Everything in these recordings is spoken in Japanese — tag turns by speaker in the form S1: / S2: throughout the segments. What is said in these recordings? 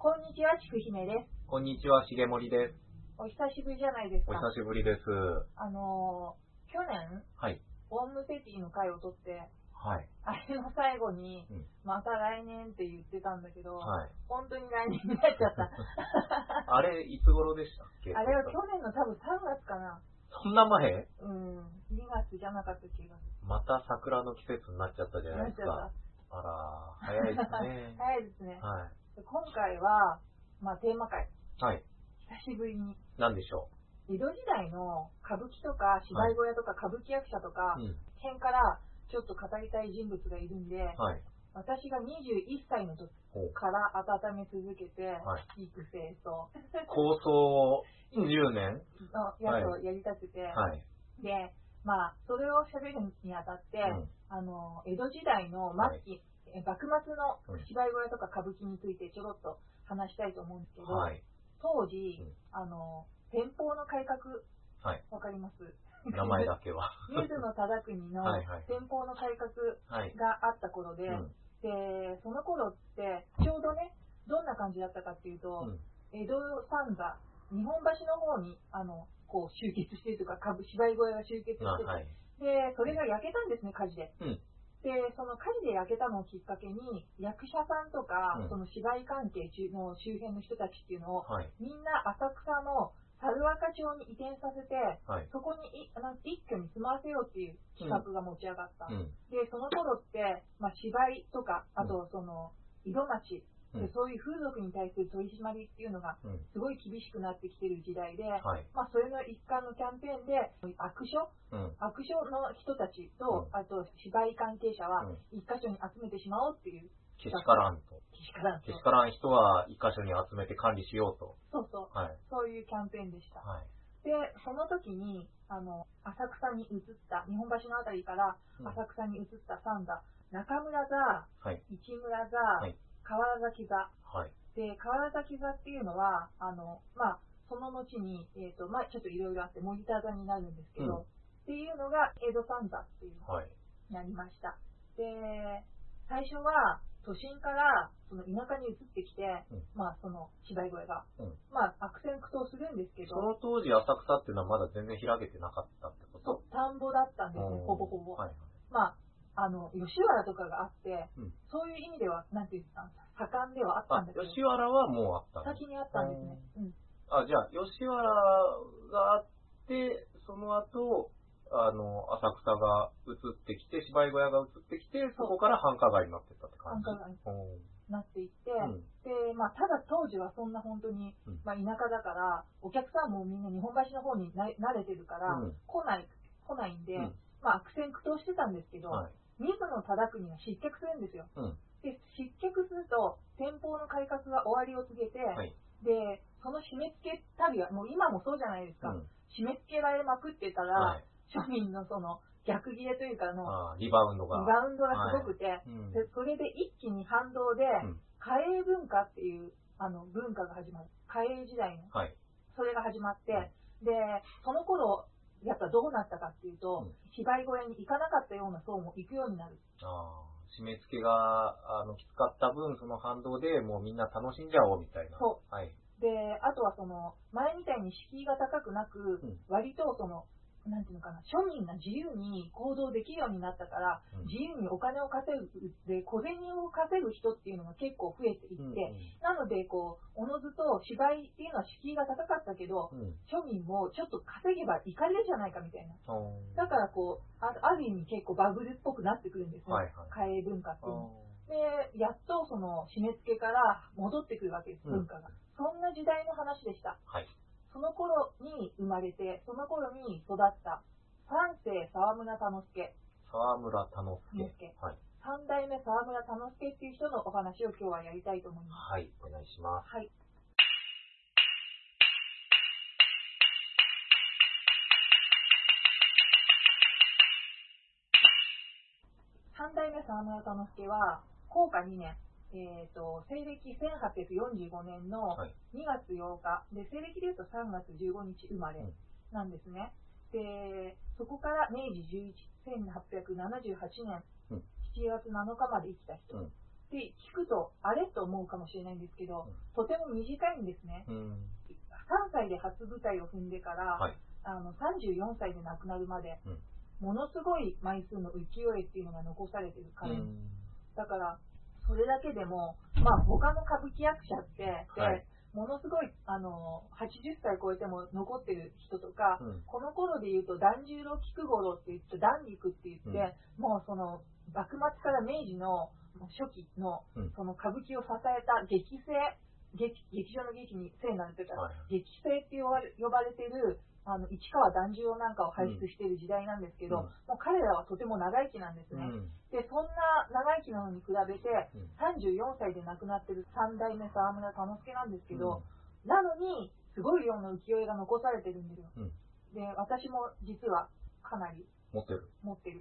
S1: こんにちは、ちくひめです。
S2: こんにちは、しげもりです。
S1: お久しぶりじゃないです
S2: お
S1: か。
S2: 久しぶりです。
S1: あのー、去年、
S2: はい。
S1: オウムペティの回を取って、
S2: はい。
S1: あれの最後に、
S2: うん
S1: また来年って言ってたんだけど、
S2: はい。
S1: 本当に来年になっちゃった。
S2: あれ、いつ頃でしたっけ？
S1: あれは去年の多分3月かな。
S2: そんな前？
S1: うん、2月じゃなかった気がす
S2: また桜の季節になっちゃったじゃ
S1: る。
S2: ないです
S1: ちゃっ
S2: か。あら、早いですね
S1: た。。早いですね。
S2: は
S1: で今回は、まあテーマ会、
S2: い。はい。
S1: 久しぶりに、
S2: なんでしょ
S1: 江戸時代の歌舞伎とか芝居小屋とか歌舞伎役者とか、
S2: う。うん。
S1: 辺からちょっと語りたい人物がいるんで、
S2: はい。
S1: 私が21歳の時
S2: ほう
S1: から温め続けて、
S2: はい
S1: 育成と
S2: 構想10年？
S1: のやつをやりたくて、
S2: はい。
S1: で、まあ、それを喋るにあたって、
S2: うん
S1: あの、江戸時代の末期、え幕末の芝居小屋とか歌舞伎についてちょろっと話したいと思うんですけど、
S2: はい。
S1: 当時、
S2: うん
S1: あの、天保の改革、
S2: はい。
S1: わかります？
S2: 名前だけは。
S1: 水野忠国の
S2: はいはい
S1: 天保の改革
S2: はい。
S1: があった頃で、
S2: うん。
S1: で、その頃って、ちょうどね、どんな感じだったかっていうと、
S2: うん
S1: 江戸三座、日本橋の方に、あの、こう集結してるというか、株芝居小屋が集結してて、
S2: あはい。
S1: で、それが焼けたんですね、火事で。
S2: うん
S1: で、その火事で焼けたのをきっかけに、役者さんとか、
S2: うん
S1: その芝居関係の周辺の人たちっていうのを、
S2: はい。
S1: みんな浅草の猿若町に移転させて、
S2: はい。
S1: そこにいなん一挙に住まわせようっていう企画が持ち上がった。
S2: うん。
S1: で、その頃って、まあ、芝居とか、あとその、井戸町、で
S2: うん
S1: そういう風俗に対する取り締まりっていうのが
S2: うん。
S1: すごい厳しくなってきてる時代で、
S2: はい。
S1: まあ、それの一環のキャンペーンで、悪所
S2: うん。
S1: 悪所の人たちと、
S2: うん
S1: あと芝居関係者は
S2: うん
S1: 一箇所に集めてしまおうっていう
S2: けしからんと。
S1: けしからんと
S2: けしからん人は一箇所に集めて管理しようと。
S1: そうそう、
S2: はい。
S1: そういうキャンペーンでした。
S2: はい。
S1: で、その時に、あの、浅草に移った、日本橋のあたりから
S2: うん
S1: 浅草に移った三座、中村座、
S2: はい。
S1: 市村座、
S2: はい
S1: 河原崎座。
S2: はい。
S1: で、河原崎座っていうのは、あの、まあ、その後に、えっ、と、まあ、ちょっといろいろあって、森田座になるんですけど、
S2: うん
S1: っていうのが江戸三座っていうの
S2: はい。
S1: になりました。で、最初は、都心から、その田舎に移ってきて、
S2: うん
S1: まあ、その芝居小屋が、
S2: うん
S1: まあ、悪戦苦闘するんですけど、
S2: その当時、浅草っていうのはまだ全然開けてなかったってこと？
S1: そう、田んぼだったんですね、
S2: うん
S1: ほぼほぼ。
S2: はい。
S1: まあ、あの、吉原とかがあって、
S2: うん。
S1: そういう意味では、なんていうんですか、盛んではあった
S2: あ
S1: んだけど、、
S2: 吉原はもうあったの？
S1: 先にあったんですね。うん。
S2: あ、じゃあ、吉原があって、その後、あの、浅草が移ってきて、芝居小屋が移ってきて、そこから繁華街になってったって感じ？
S1: 繁華街
S2: うん。
S1: なっていって、
S2: うん。
S1: で、まあ、ただ当時はそんな本当に、
S2: うん。
S1: まあ、田舎だから、お客さんもみんな日本橋の方にな慣れてるから、
S2: うん。
S1: 来ない、来ないんで、
S2: うん。
S1: まあ、悪戦苦闘してたんですけど、
S2: はい。
S1: 水野忠国が失脚するんですよ。
S2: うん。
S1: で、失脚すると、天保の改革が終わりを告げて、
S2: はい。
S1: で、その締め付けたりは、もう今もそうじゃないですか、
S2: うん。
S1: 締め付けられまくってたら、
S2: はい。
S1: 庶民のその逆ギレというかの、
S2: あリバウンドが。
S1: リバウンドがすごくて、
S2: うん。
S1: でそれで一気に反動で、
S2: うん
S1: 嘉永文化っていうあの文化が始まる。嘉永時代の、
S2: はい。
S1: それが始まって、で、その頃、やっぱどうなったかっていうと、
S2: うん
S1: 芝居小屋に行かなかったような層も行くようになる。
S2: ああ、締め付けが、あの、きつかった分、その反動でもうみんな楽しんじゃおうみたいな。。
S1: そう
S2: はい。
S1: で、あとはその、前みたいに敷居が高くなく、
S2: うん
S1: 割とその、なんていうのかな、庶民が自由に行動できるようになったから、
S2: うん
S1: 自由にお金を稼ぐ、で、小銭を稼ぐ人っていうのが結構増えていって、
S2: うん
S1: なので、こう、おのずと芝居っていうのは敷居が高かったけど、
S2: うん。うん。
S1: 庶民もちょっと稼げばいかれるじゃないかみたいな。だからこう、あある意味結構バブルっぽくなってくるんですね。
S2: はいはい
S1: 文化っていうのは
S2: あ
S1: で、やっとその締め付けから戻ってくるわけです、
S2: うん
S1: 文化が。そんな時代の話でした。
S2: はい。
S1: その頃に生まれて、その頃に育った三世沢村田之助、
S2: 沢村田之助。はい。
S1: 三代目沢村田之助っていう人のお話を今日はやりたいと思います。
S2: はい。お願いします。
S1: はい。三代目沢村田之助は、高価2年、えっ、と、西暦1845年の
S2: はい。
S1: 2月8日、で、西暦で言うと3月15日生まれ
S2: うん
S1: なんですね。で、そこから明治11、1878年
S2: うん
S1: 7月7日まで生きた人。
S2: うん
S1: って聞くと、あれと思うかもしれないんですけど、
S2: うん
S1: とても短いんですね。
S2: うん。
S1: 3歳で初舞台を踏んでから、
S2: はい。
S1: あの34歳で亡くなるまで、
S2: うん
S1: ものすごい枚数の浮世絵っていうのが残されてる彼。だから、それだけでも、まあ、他の歌舞伎役者って、で
S2: はい。
S1: ものすごい、あの、80歳超えても残ってる人とか、
S2: うん。
S1: この頃で言うと、團十郎菊五郎って言って、團菊って言って、もうその、幕末から明治の初期の
S2: うん、
S1: その歌舞伎を支えた劇生、劇劇場の劇に聖なるというか、
S2: はい
S1: 劇生って呼ばれ呼ばれてる、あの、市川團十郎なんかを輩出している時代なんですけど、
S2: うん
S1: もう彼らはとても長生きなんですね。
S2: うん。
S1: で、そんな長生きなのに比べて、
S2: うん
S1: 34歳で亡くなってる三代目沢村玉之助なんですけど、なのに、すごい量の浮世絵が残されてるんですよ。
S2: うん
S1: で、私も実はかなり
S2: 持ってる。
S1: 持ってる。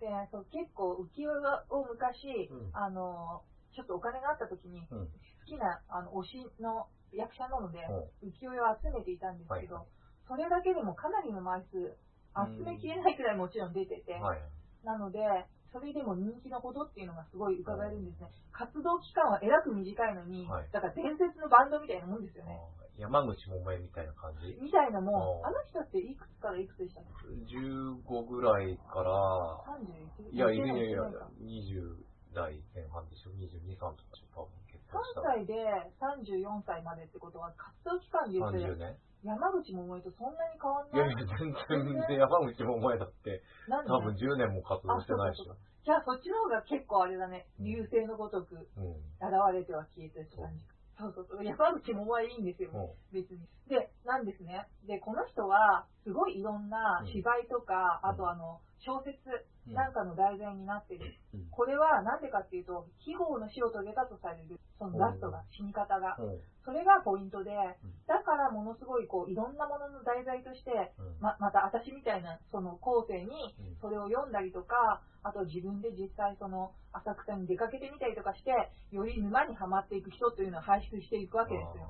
S1: で、そう結構浮世絵を昔、
S2: うん
S1: あの、ちょっとお金があった時に、
S2: うん。
S1: 好きなあの推しの役者なので、
S2: うん
S1: 浮世絵を集めていたんですけど、
S2: はい
S1: それだけでもかなりの枚数、集めきれないくらいもちろん出てて、
S2: はい。
S1: なので、それでも人気のほどっていうのがすごい伺えるんですね。活動期間はえらく短いのに、
S2: はい
S1: だから伝説のバンドみたいなもんですよね。
S2: あ山口百恵みたいな感じ？
S1: みたいなもん、
S2: あ
S1: の人っていくつからいくつでしたっけ
S2: ?15 ぐらいから、
S1: ?31?
S2: いや、いやいやいや
S1: ないか、
S2: 20代前半でしょ ?22、3とかでしょ？多分結婚した
S1: 3歳で34歳までってことは、活動期間で言うと、
S2: 30年
S1: 山口百恵とそんなに変わん
S2: いや
S1: ない？い。
S2: や、全然山口百恵だって、
S1: なんで？
S2: 多分10年も活動してないでしょ。
S1: じゃあそっちの方が結構あれだね、流星のごとく
S2: うん。
S1: 現れては消えてって感じ。そうそうそう。山口百恵いいんですよ、
S2: うん
S1: 別に。で、なんですね。で、この人は、すごいいろんな芝居とか、
S2: うん
S1: あとあの、小説
S2: うん
S1: なんかの題材になってる。
S2: うん。
S1: これはなんでかっていうと、非業の死を遂げたとされる、そのラストが、死に方が。
S2: うん。
S1: それがポイントで
S2: ん、
S1: だからものすごいこう、いろんなものの題材として、
S2: うん。
S1: ま、また私みたいな、その後世に
S2: うん、
S1: それを読んだりとか、あと自分で実際その、浅草に出かけてみたりとかして、より沼にはまっていく人というのを輩出していくわけですよ。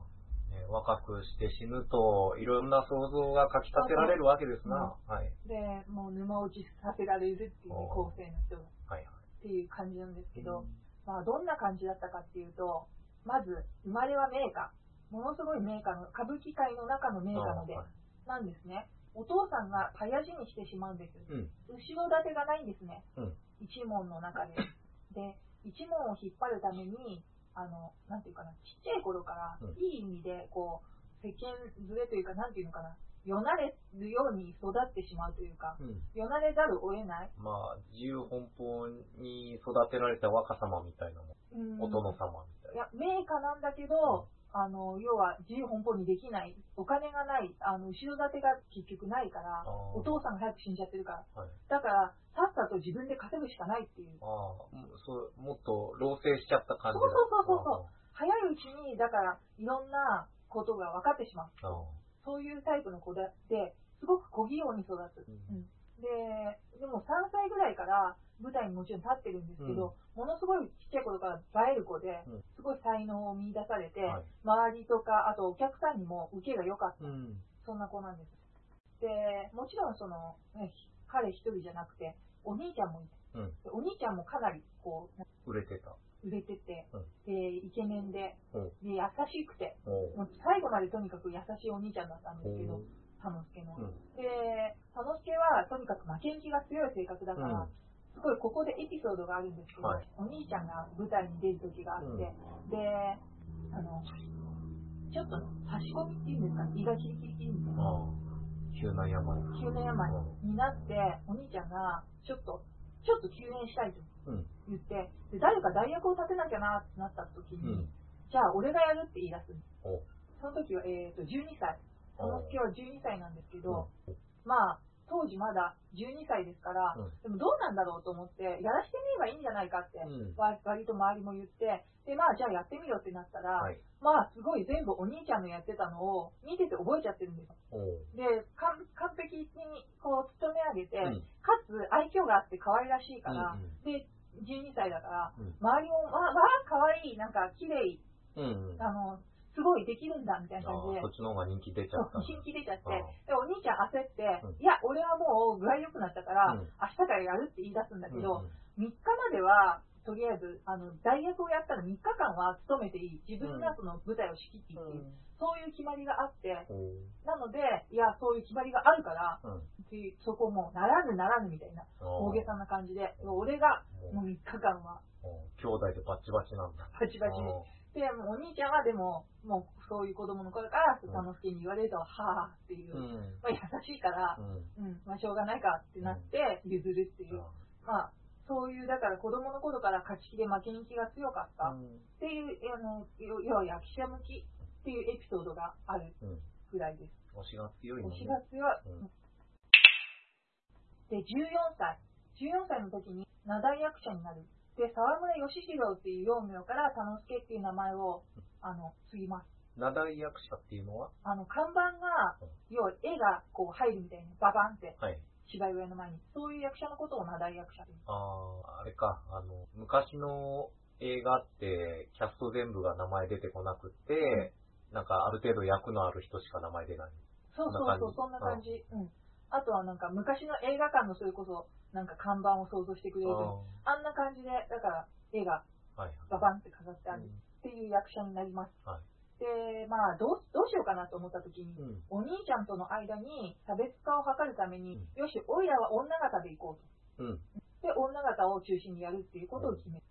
S2: ね若くして死ぬと、いろんな想像がかき立てられるわけですな。はい。
S1: で、もう沼落ちさせられるっていうね
S2: おー
S1: 後世の人が。
S2: はい
S1: っていう感じなんですけど、
S2: うん
S1: まあどんな感じだったかっていうと、まず、生まれは名家。ものすごい名家の、歌舞伎界の中の名家のでなんですね。お父さんがたやじにしてしまうんです。
S2: うん。
S1: 後ろ盾がないんですね。
S2: うん。
S1: 一門の中で。で、一門を引っ張るために、あの、なんていうかな、ちっちゃい頃から
S2: うん、
S1: いい意味で、こう、世間連れというか、なんていうのかな、よなれるように育ってしまうというか、
S2: うん。
S1: よなれざるを得ない。
S2: まあ、自由奔放に育てられた若様みたいなもん。
S1: うん
S2: お殿様みたいな。
S1: いや、名家なんだけど、あの、要は自由奔放にできない、お金がない、あの、後ろ盾が結局ないからお父さんが早く死んじゃってるから。
S2: はい。
S1: だから、さっさと自分で稼ぐしかないっていう。
S2: ああ、そう、もっと老成しちゃった感じだ。
S1: そうそうそうそう早いうちに、だから、いろんなことが分かってしまう。そういうタイプの子で、すごく小器用に育つ。
S2: うん
S1: うんで、でも3歳ぐらいから舞台にもちろん立ってるんですけど、ものすごいちっちゃい頃から映える子で
S2: うん、
S1: すごい才能を見出されて、
S2: はい
S1: 周りとか、あとお客さんにも受けが良かった。
S2: うん。
S1: そんな子なんです。で、もちろんその、ね、彼一人じゃなくて、お兄ちゃんもいて、お兄ちゃんもかなりこう、
S2: 売れてた。
S1: 売れてて、
S2: うん
S1: で、イケメンで、
S2: うん。
S1: で、優しくて、最後までとにかく優しいお兄ちゃんだったんですけど、田之助の。
S2: うん。
S1: で、田之助はとにかく負けん気が強い性格だから、
S2: うん
S1: すごいここでエピソードがあるんですけど、
S2: はい
S1: お兄ちゃんが舞台に出る時があって、
S2: うん
S1: で、あの、ちょっと差し込みっていうんですかね、胃がキリキリキリみたいな。
S2: 急な病。
S1: 急な病になって、お兄ちゃんがちょっと、ちょっと休園したいと
S2: うん。
S1: 言って、で誰か代役を立てなきゃなってなった時に、
S2: うん。
S1: じゃあ俺がやるって言い出すんです。その時は、えっ、と、12歳。田之助は12歳なんですけど、
S2: うん
S1: まあ、当時まだ12歳ですから、
S2: うん。
S1: でもどうなんだろうと思って、やらしてみればいいんじゃないかって、
S2: うん。
S1: わ割と周りも言って、で、まあ、じゃあやってみろってなったら、
S2: はい。
S1: まあ、すごい全部お兄ちゃんのやってたのを見てて覚えちゃってるんですで、完完璧にこう、務め上げて、
S2: うん。
S1: かつ愛嬌があって可愛らしいから、
S2: うんうん。
S1: で、12歳だから、
S2: うん。
S1: 周りも、まあ、まあ、可愛い、なんか、綺麗、
S2: うん。
S1: あの、すごいできるんだ、みたいな感じで。
S2: そっちの方が人気出ちゃったんだ。
S1: そう、新規出ちゃって。で、お兄ちゃん焦って、
S2: うん。
S1: いや、俺はもう具合良くなったから、
S2: うん。
S1: 明日からやるって言い出すんだけど、
S2: うん
S1: 3日まではとりあえず、あの、大学をやったら3日間は勤めていい。自分がその舞台を仕切っていいっていう、そういう決まりがあって、なので、いや、そういう決まりがあるから、
S2: うん。
S1: っていうそこもうならぬならぬみたいな、大げさな感じで、俺がもう3日間は。
S2: 兄弟でバチバチなんだ。
S1: バチバチ。に。で、もうお兄ちゃんはでも、もうそういう子供の頃から、
S2: うん
S1: 佐之助に言われると、はぁっていうう、
S2: ん。
S1: まあ優しいから
S2: う、ん。
S1: うん、まあしょうがないかってなって譲るっていう、まあ、そういう、だから子供の頃から勝ち気で負けに気が強かったっ
S2: うん。
S1: ていう、あの、要要は役者向きっていうエピソードがある
S2: うん。
S1: ぐらいです。
S2: 推しが強いのね。
S1: 推しが強い。
S2: うん
S1: で、14歳。14歳の時に名題役者になる。で、沢村義弘っていう幼名から田之助っていう名前を、あの、継ぎます。
S2: 名題役者っていうのは？
S1: あの、看板が
S2: うん、
S1: 要は絵がこう入るみたいにババンって
S2: はい。
S1: 芝居小屋の前に。そういう役者のことを名題役者です。
S2: ああ、あれか、あの、昔の映画って、キャスト全部が名前出てこなくって、なんかある程度役のある人しか名前出ない。
S1: そうそうそう、そん
S2: な感
S1: じ。うん。あとはなんか昔の映画館のそれこそ、なんか看板を想像してくれるあんな感じで、だから絵が。ババンって飾ってある
S2: うん
S1: っていう役者になります。
S2: はい
S1: で、まあどう、どうしようかなと思った時に、
S2: うん。
S1: お兄ちゃんとの間に差別化を図るために、
S2: うん
S1: よし、おいらは女型で行こうと。
S2: うん。
S1: で、女型を中心にやるっていうことを決める。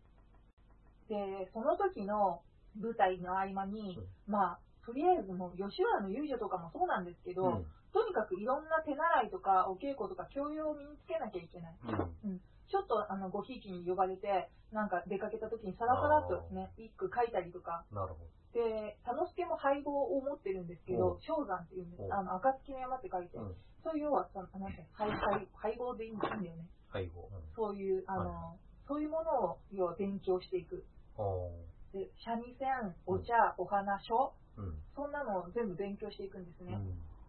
S1: で、その時の舞台の合間に、まあ、とりあえずもう吉原の遊女とかもそうなんですけど、
S2: うん。
S1: とにかくいろんな手習いとかお稽古とか教養を身につけなきゃいけない。
S2: うん。
S1: ちょっとあのごひいきに呼ばれて、なんか出かけた時にさらさらっとね、一句書いたりとか、
S2: なるほ
S1: で、田之助も配合を持ってるんですけど
S2: おう、
S1: 正山っていうんですあの、暁の山って書いて
S2: ど。、うん。
S1: そういう要はさ、なんて配配配合でいいんだよね。
S2: 配合。うん。
S1: そういう、あの、そういうものを要は勉強していく。
S2: お
S1: で、三味線、お茶、お花、書、
S2: ーうん。
S1: そんなのを全部勉強していくんですね。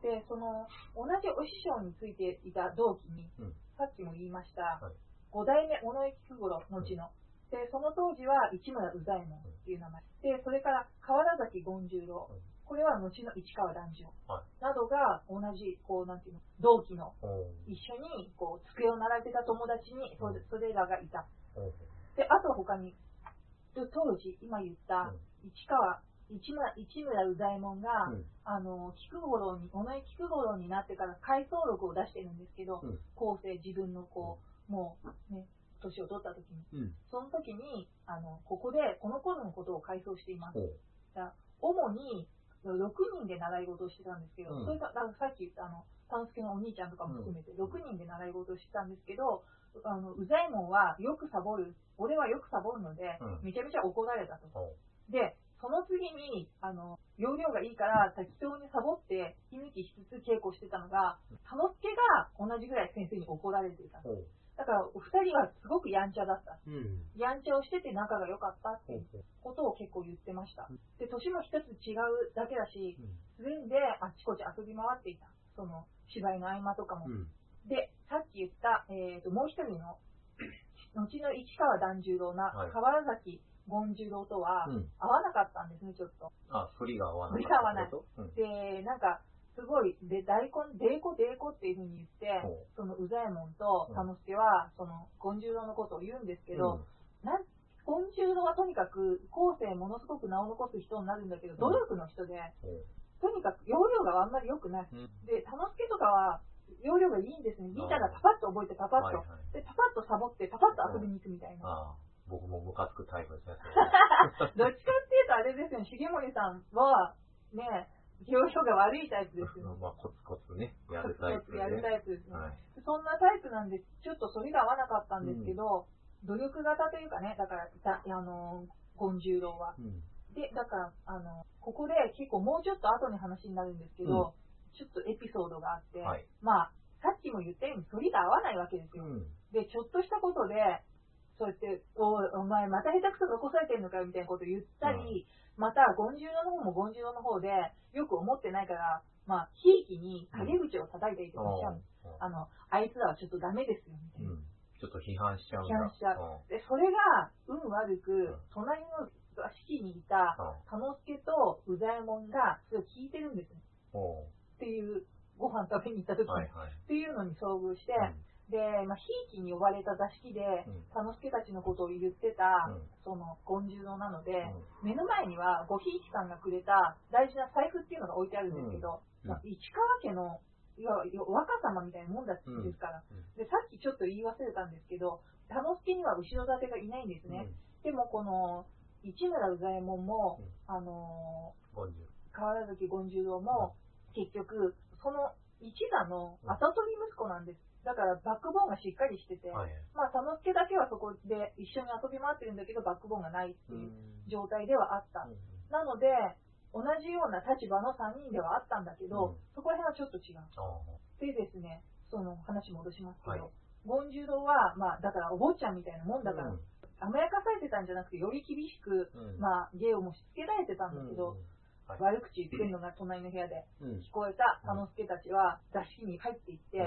S2: うん。
S1: で、その、同じお師匠についていた同期に、
S2: うん
S1: さっきも言いました、
S2: はい
S1: 五代目尾上菊五郎、後の。で、その当時は市村宇左衛門っていう名前。で、それから河原崎権十郎
S2: うん。
S1: これは後の市川團十郎
S2: は
S1: などが同じ、こう、なんていうの、同期の一緒に、こう、机を並べてた友達に、それそれらがいた。で、あと他に、で当時、今言った
S2: うん、
S1: 市川、市村、市村宇左衛門が、
S2: うん。
S1: あの、菊五郎に、尾上菊五郎になってから回想録を出してるんですけど、
S2: うん。
S1: 後世自分のこう、もうね、年を取った時に、
S2: うん。
S1: その時に、あの、ここで、この頃のことを回想しています。
S2: おー
S1: 主に、6人で習い事をしてたんですけど、
S2: うん。
S1: それが、さっき言ったあの、丹助のお兄ちゃんとかも含めて、6人で習い事をしてたんですけど、あの、宇左衛門はよくサボる、俺はよくサボるので、
S2: うん。
S1: めちゃめちゃ怒られたと。で、その次に、あの、容量がいいから適当にサボって、息抜きしつつ稽古してたのが、田之助が同じぐらい先生に怒られていた。だから、お二人はすごくやんちゃだった。
S2: うん。
S1: やんちゃをしてて仲が良かったってことを結構言ってました
S2: うん。
S1: で、年も一つ違うだけだし、スウェーンであっちこっち遊び回っていた。その、芝居の合間とかも。
S2: うん。
S1: で、さっき言った、えー、と、もう一人の、後の市川團十郎な
S2: はい
S1: 河原崎権十郎とは
S2: うん。
S1: 合わなかったんですね、ちょっと。
S2: あ、反りが合わない。
S1: 反りが合わない
S2: うん。
S1: で、なんか、すごい、で、大根、デーコ、デーコっていうふうに言って、その、宇左衛門と田之助は、その、権十郎のことを言うんですけど、なん、権十郎はとにかく、後世ものすごく名を残す人になるんだけど、努力の人で、
S2: うん
S1: とにかく容量があんまり良くない。
S2: うん。
S1: で、田之助とかは、容量がいいんですね。ギターがパパッと覚えて、パパッと。
S2: はいはい。
S1: で、パパッとサボって、パパッと遊びに行くみたいな。
S2: 僕もムカつくタイプですね。
S1: どっちかっていうとあれですよね、重森さんは、ね、容量が悪いタイプですよね。
S2: まあ、コツコツね、や
S1: コ
S2: るタイプで。
S1: ツコツやるタイプですね。
S2: はい。
S1: そんなタイプなんで、ちょっとそれが合わなかったんですけど、努力型というかね、だから、たあの、権十郎は。
S2: うん。
S1: で、だから、あの、ここで結構もうちょっと後に話になるんですけど、ちょっとエピソードがあって、
S2: はい。
S1: まあ、さっきも言ったように、反りが合わないわけですよ。
S2: うん。
S1: で、ちょっとしたことで、そうやって、おい、お前また下手くそ残されてんのかよみたいなこと言ったり、また、権十郎の方も権十郎の方で、よく思ってないから、まあ、ひいきに陰口を叩いたりとかしちゃう。の、あの、あいつらはちょっとダメですよ、みたいな。
S2: うん。ちょっと批判しちゃうんだ。
S1: 批判しちゃう。で、それが、運悪く、隣の式にいた、田之助と宇左衛門が、それを聞いてるんですね。っていう、ご飯食べに行った時に、
S2: はいはい。
S1: っていうのに遭遇して、で、まあ、ひいきに呼ばれた座敷で、
S2: うん。
S1: 田之助たちのことを言ってた、
S2: うん。
S1: その、権十郎なので、
S2: う
S1: 目の前にはごひいきさんがくれた大事な財布っていうのが置いてあるんですけど、
S2: うん。
S1: まあ市川家の、いわ若様みたいなもんだですから、
S2: うん。
S1: で、さっきちょっと言い忘れたんですけど、田之助には後ろ盾がいないんですね。でもこの、市村宇左衛門も、
S2: うん。
S1: あの
S2: うん。50。
S1: ー河原崎権十郎も、結局、その一座の跡取り息子なんです。だからバックボーンがしっかりしてて、
S2: はい。
S1: まあ、田之助だけはそこで一緒に遊び回ってるんだけど、バックボーンがないって
S2: う
S1: いうん状態ではあった。
S2: うん
S1: なので、同じような立場の3人ではあったんだけど、
S2: うん
S1: そこら辺はちょっと違う。
S2: あ
S1: でですね、その話戻しますけ
S2: はい
S1: ど、権十郎は、まあ、だからお坊ちゃんみたいなもん
S2: あ。
S1: だから、
S2: うん
S1: 甘やかされてたんじゃなくて、より厳しく、
S2: うん
S1: まあ、芸をもしつけられてたんだけど、
S2: はい
S1: 悪口言ってるのが隣の部屋で
S2: うん。
S1: 聞こえた田之助たちは座敷に入っていって、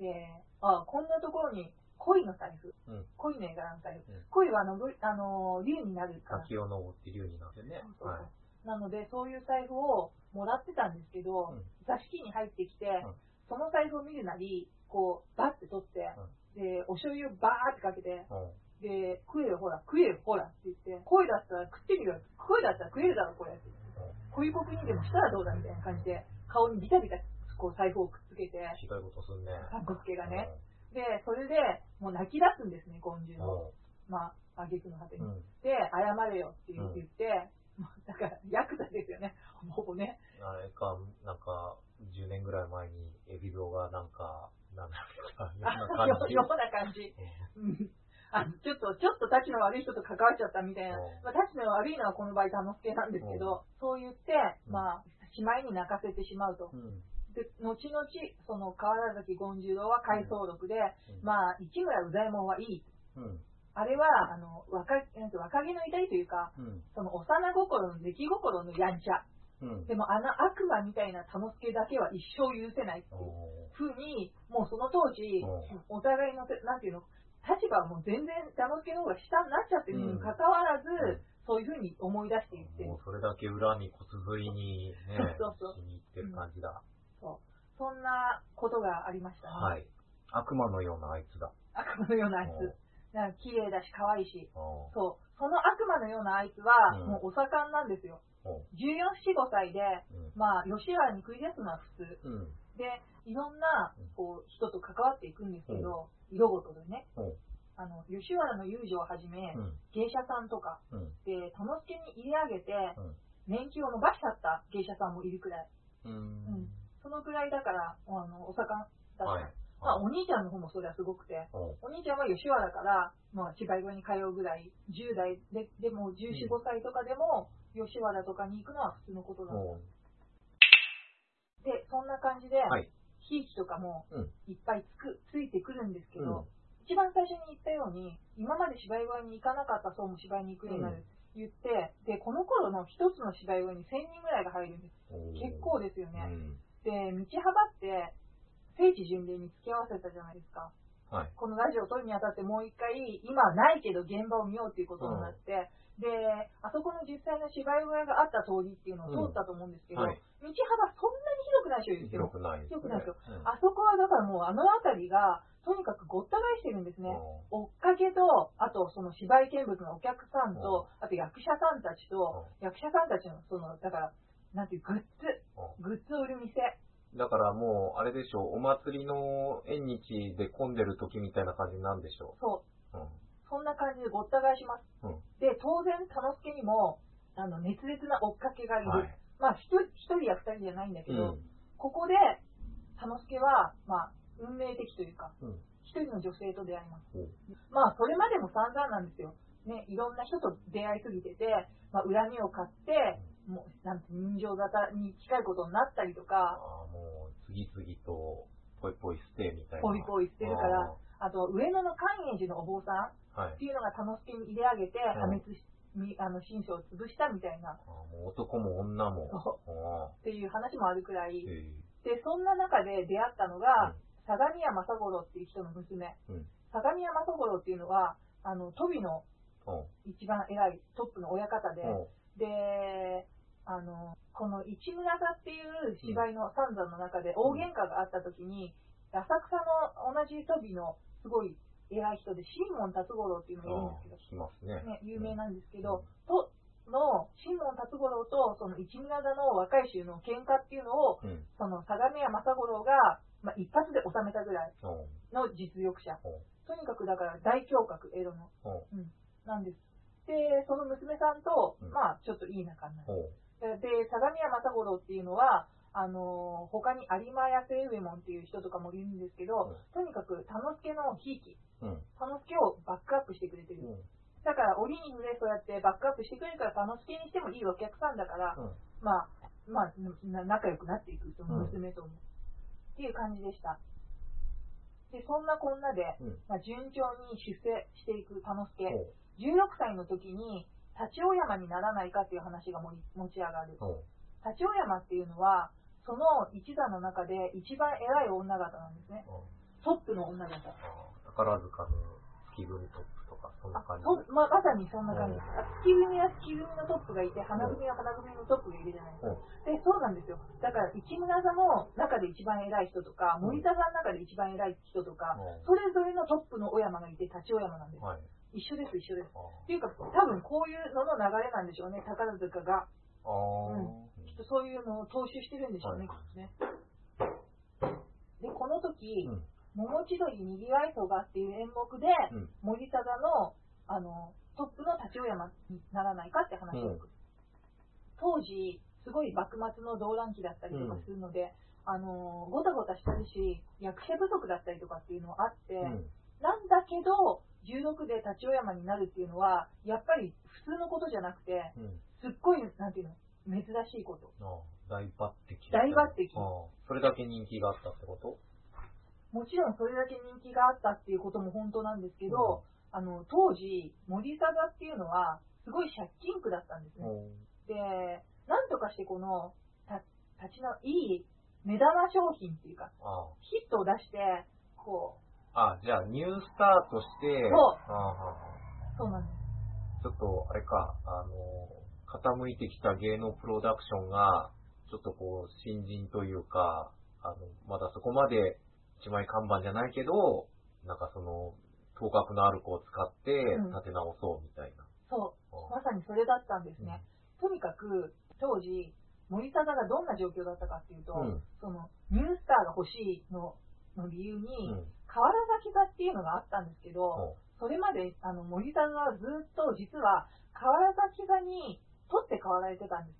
S1: で、あこんなところに恋の財布、
S2: うん。
S1: 恋の絵柄の財布、
S2: うん。
S1: 恋はあの、ぶあの竜になる。から。
S2: 滝を登って竜になってね。
S1: そうそう
S2: はい。
S1: なので、そういう財布をもらってたんですけど、
S2: うん。
S1: 座敷に入ってきて、
S2: ん。
S1: その財布を見るなり、こう、バッて取って、で、お醤油をバーってかけて、
S2: うん。
S1: で、食えよ、ほら、食えよ、ほらって言って、恋だったら食ってみろよ、恋だったら食えるだろ、これ。って言って。恋国にでもしたらどうだみたいな感じで、顔にビタビタ、こう、財布をくっつけて、
S2: ひどいことすんね。
S1: 三之助がね。で、それで、もう泣き出すんですね、今週の。まあ、挙句の果てに。
S2: うん。
S1: で、謝れよって言って、まあだから、ヤクザですよね、ほぼね。
S2: あれか、なんか、10年ぐらい前に、エビ病がなんか、なんだろうな、ような
S1: よ
S2: 感じ。
S1: あのちょっと、ちょっと立ちの悪い人と関わっちゃったみたいな。
S2: うん
S1: まあ、立ちの悪いのはこの場合、田之助なんですけど、そう言って、
S2: うん
S1: まあ、しまいに泣かせてしまうと
S2: う。ん。
S1: で、後々、その河原崎権十郎は回想録で、
S2: うん
S1: まあ、市村宇左衛門はいい。
S2: うん。
S1: あれは、あの、若なんて若気の至りというか、
S2: うん。
S1: その幼心の出来心のやんちゃ。
S2: うん。
S1: でもあの悪魔みたいな田之助だけは一生許せないっていう
S2: お
S1: ふうに、もうその当時
S2: う、
S1: お互いのて、なんていうの、立場はもう全然田之助の方が下になっちゃってるにもかかわらず、
S2: うん
S1: そういうふうに思い出していってる
S2: もう。それだけ裏に骨髄にね、
S1: そうそうそう
S2: しに行ってる感じだ。
S1: そう。そんなことがありましたね。
S2: はい。悪魔のようなあいつだ。
S1: 悪魔のようなあい
S2: うん
S1: つ。なんか綺麗だし可愛いし。
S2: お
S1: そう。その悪魔のようなあいつは、
S2: うん
S1: もうお盛んなんですよ。
S2: お
S1: 14、4、5歳で、
S2: うん。
S1: まあ、吉原に繰り出すのは普通。
S2: うん。
S1: で、いろんな
S2: うん、
S1: こう、人と関わっていくんですけど、色ごとでね。
S2: お
S1: あの、吉原の遊女をはじめ、
S2: うん。
S1: 芸者さんとか、
S2: うん。
S1: で、田之助に入れ上げて、
S2: うん
S1: 年季を伸ばしちゃった芸者さんもいるくらい。
S2: うん。
S1: うんそのくらいだから、あの、お盛んだった。
S2: はい。
S1: まあ、お兄ちゃんの方もそれはすごくて、
S2: お
S1: お兄ちゃんは吉原から、まあ、芝居小に通うぐらい、10代で、でも14、5歳とかでも、吉原とかに行くのは普通のことだ。
S2: お
S1: で、そんな感じで、
S2: はい
S1: ひいきとかも
S2: うん
S1: いっぱいつく、ついてくるんですけど、
S2: うん
S1: 一番最初に言ったように、今まで芝居小に行かなかった層も芝居に行くようになる。言って、で、この頃の一つの芝居小に1000人ぐらいが入るんです。
S2: お
S1: 結構ですよね。
S2: うん。
S1: で、道幅って、聖地巡礼に付き合わせたじゃないですか。
S2: はい。
S1: このラジオを撮るにあたってもう一回、今はないけど現場を見ようっていうことになって、で、あそこの実際の芝居小屋があった通りっていうのを通ったと思うんですけど、
S2: うんはい
S1: 道幅そんなに広くないでしょ、言っても
S2: 広。くないですね。
S1: 広くないですよ
S2: うん
S1: あそこはだからもうあの辺りが、とにかくごった返してるんですね。追っかけと、あとその芝居見物のお客さんと、あと役者さんたちと、役者さんたちの、その、だから、なんていう、グッズ、グッズを売る店。
S2: だからもう、あれでしょう、お祭りの縁日で混んでる時みたいな感じになるんでしょ
S1: そう。
S2: う。うん。
S1: そんな感じでごった返します。
S2: うん
S1: で、当然、田之助にも、あの、熱烈な追っかけがいる。
S2: はい。
S1: まあ、一人や二人じゃないんだけど、
S2: うん。
S1: ここで、田之助は、まあ、運命的というか、
S2: うん
S1: 一人の女性と出会います。
S2: うん
S1: まあ、それまでも散々なんですよ。ね、いろんな人と出会いすぎてて、まあ、恨みを買って、もう、なんて、人情沙汰に近いことになったりとか、
S2: ああ、もう、次々と、ぽいぽい捨てみたいな。
S1: ポイポイしてるから、あと、上野の寛永寺のお坊さん
S2: はい。
S1: っ。ていうのが田之助に入れ上げて、
S2: ん
S1: 破滅し、みあの、新書を潰したみたいな、
S2: あーもう男も女も。
S1: そ
S2: あ
S1: っていう話もあるくらい。
S2: ー、へ
S1: で、そんな中で出会ったのが、相模屋正五郎っていう人の娘。
S2: うん。
S1: 相模屋正五郎っていうのは、あの、トビの一番偉いトップの親方で、
S2: うん
S1: で、あの、この市村座っていう芝居の三山の中で大喧嘩があった時に、浅草の同じ飛びのすごい偉い人で、新門達五郎っていうのがいるんですけど、
S2: ね。
S1: ね、有名なんですけど、と、の、新門達五郎と、その一味灘の若い衆の喧嘩っていうのを、
S2: うん。
S1: その相模屋正五郎が、まあ、一発で収めたぐらいの実力者。とにかくだから大胸郭、江戸の。
S2: う
S1: ん。なんです。で、その娘さんと
S2: うん、
S1: まあ、ちょっといい仲になる。で、相模屋正五郎っていうのは、あのー他に有馬屋清右衛門っていう人とかもいるんですけど、
S2: うん
S1: とにかく、田之助のひいき、
S2: うん。
S1: 田之助をバックアップしてくれてる。
S2: うん。
S1: だから、折に触れそうやってバックアップしてくれるから、田之助にしてもいいお客さんだから、
S2: うん。
S1: まあ、まあ、な仲良くなっていく、その娘とも。っていう感じでした。で、そんなこんなで、
S2: うん。
S1: まあ、順調に出世していく田之助。16歳の時に、立尾山にならないかっていう話が持ち上がる。立尾山っていうのは、その一座の中で一番偉い女方なんですね。トップの女方。
S2: 宝塚の月組トップとか、そんな
S1: あ
S2: 感じ。
S1: そままさにそんな感じ
S2: うん
S1: です。あ月組は月組のトップがいて、花組は花組のトップがいるじゃないですか。
S2: うん。
S1: で、そうなんですよ。だから、一村座の中で一番偉い人とか、
S2: うん
S1: 森田座の中で一番偉い人とか、
S2: うん
S1: それぞれのトップのお山がいて、立ちお山なんです。
S2: はい。
S1: 一緒です、一緒です。
S2: あ
S1: っていうか、多分こういうのの流れなんでしょうね、宝塚が。
S2: あー。
S1: きっとそういうのを踏襲してるんでしょうね、き
S2: はい
S1: っとね。で、この時、
S2: うん。
S1: 桃千鳥にぎわいそがっていう演目で、
S2: うん。
S1: 森田座の、あの、トップの立ちお山にならないかって話を、
S2: うん
S1: 当時、すごい幕末の動乱期だったりとかするので、あの、ごたごたしてるし、役者不足だったりとかっていうのがあって、
S2: うん。
S1: なんだけど、16で立ちお山になるっていうのは、やっぱり普通のことじゃなくて、
S2: うん。
S1: すっごい、なんていうの、珍しいこと。
S2: ああ、大抜擢。
S1: 大抜擢
S2: それだけ人気があったってこと？
S1: もちろんそれだけ人気があったっていうことも本当なんですけど、あの、当時、森貞っていうのは、すごい借金区だったんですね。で、なんとかしてこの、た、立ちのいい目玉商品っていうか、
S2: あ
S1: ヒットを出して、こう、
S2: あ。あじゃあ、ニュースターとして、
S1: そうそうなんです。
S2: ちょっと、あれか、あの、傾いてきた芸能プロダクションが、ちょっとこう、新人というか、あの、まだそこまで一枚看板じゃないけど、なんかその、頭角のある子を使って
S1: うん
S2: 立て直そうみたいな。
S1: そう。
S2: あ
S1: まさにそれだったんですね。とにかく、当時、森貞がどんな状況だったかっていうと、
S2: うん
S1: その、ニュースターが欲しいのの理由に、
S2: うん。
S1: 河原崎座っていうのがあったんですけど、
S2: ほ
S1: それまで、あの、森田はずっと実は、河原崎座に取って代わられてたんです。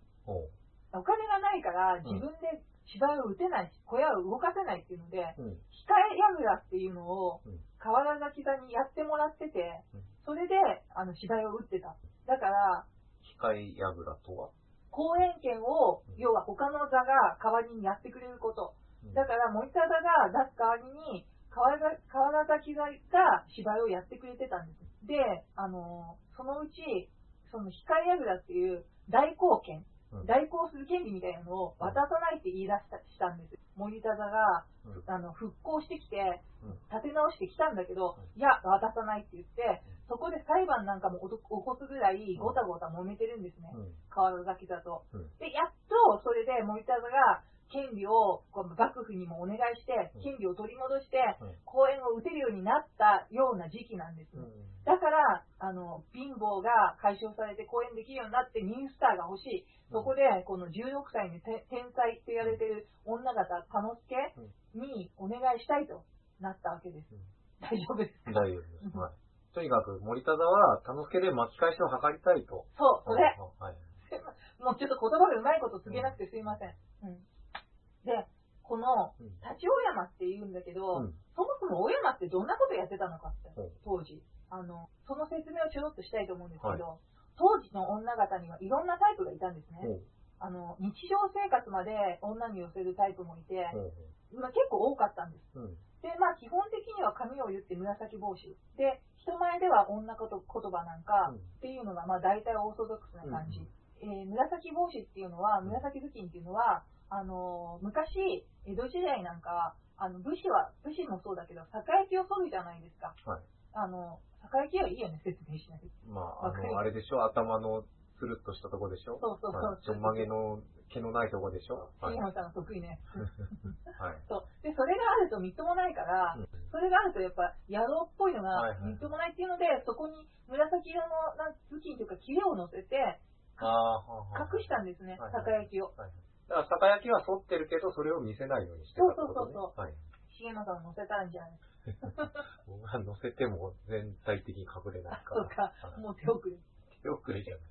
S1: お金がないから
S2: ん
S1: 自分で芝居を打てないし、小屋を動かせないっていうので、
S2: う。うん。
S1: 控え櫓っていうのを
S2: うん
S1: 河原崎座にやってもらってて
S2: うん、
S1: それで、あの、芝居を打ってた。だから、
S2: 機械櫓とは？
S1: 公演権を
S2: うん、
S1: 要は他の座が代わりにやってくれること。だから、森田座が出す代わりに、河原河原崎座が芝居をやってくれてたんです。で、あの、そのうち、その控え櫓っていう代行権、
S2: うん
S1: 代行する権利みたいなのを渡さないって言い出したしたんです。森田座が、
S2: うん
S1: あの、復興してきて
S2: うん、
S1: 立て直してきたんだけど、
S2: う
S1: いや、渡さないって言って、そこで裁判なんかも起こすぐらいごたごた揉めてるんですね。
S2: うん。
S1: 河原崎座と。
S2: うん
S1: で、やっと、それで森田座が、権利をこう幕府にもお願いして
S2: うん、
S1: 権利を取り戻して
S2: うん、
S1: 公演を打てるようになったような時期なんですね。だから、あの、貧乏が解消されて公演できるようになってニュースターが欲しい。そこで、この16歳にて天才って言われてる女方、田之助にお願いしたいとなったわけです
S2: うん。
S1: 大丈夫です。
S2: 大丈夫です。
S1: う ん
S2: はい。とにかく、森田座は、田之助で巻き返しを図りたいと。
S1: そう、それ。
S2: うんはい。
S1: もうちょっと言葉がうまいこと告げなくてすいません。うん。で、この、
S2: うん
S1: 立ちお山って言うんだけど、
S2: うん
S1: そもそもお山ってどんなことやってたのかって、
S2: うん
S1: 当時。あの、その説明をちょろっとしたいと思うんですけど、当時の女方にはいろんなタイプがいたんですね。あの、日常生活まで女に寄せるタイプもいて、まあ、結構多かったんです。で、まあ基本的には髪を言って紫帽子。で、人前では女こと言葉なんか
S2: うん
S1: っていうのがまあ大体オーソドックスな感じ。えー紫帽子っていうのは、紫頭巾っていうのは、あのー昔、江戸時代なんか、あの、武士は、武士もそうだけど、酒焼きを取るじゃないですか。
S2: はい
S1: あの、酒焼きはいいよね、説明しないで。
S2: まあ、あ
S1: わかる
S2: の、あれでしょ？頭のつるっとしたとこでしょ？
S1: そうそうそう
S2: はいちょんまげの毛のないとこでしょ？はい。
S1: さんの得意ね。
S2: はい。
S1: そう。で、それがあるとみっともないから、
S2: うん
S1: それがあるとやっぱ野郎っぽいの
S2: はいはい
S1: がみっともないっていうので、そこに紫色のなん頭巾というかキレを乗せて
S2: ああ、はあはあ
S1: 隠したんですね、
S2: はい
S1: 酒焼きを。
S2: はい。だから、酒焼きは反ってるけど、それを見せないようにしてたってことね。
S1: そうそうそう
S2: はい。
S1: 重山さん乗せたんじゃない？
S2: 僕が乗せても全体的に隠れない
S1: あ、
S2: から。
S1: そうか
S2: は。い
S1: もう手遅れ。
S2: 手遅れじゃない。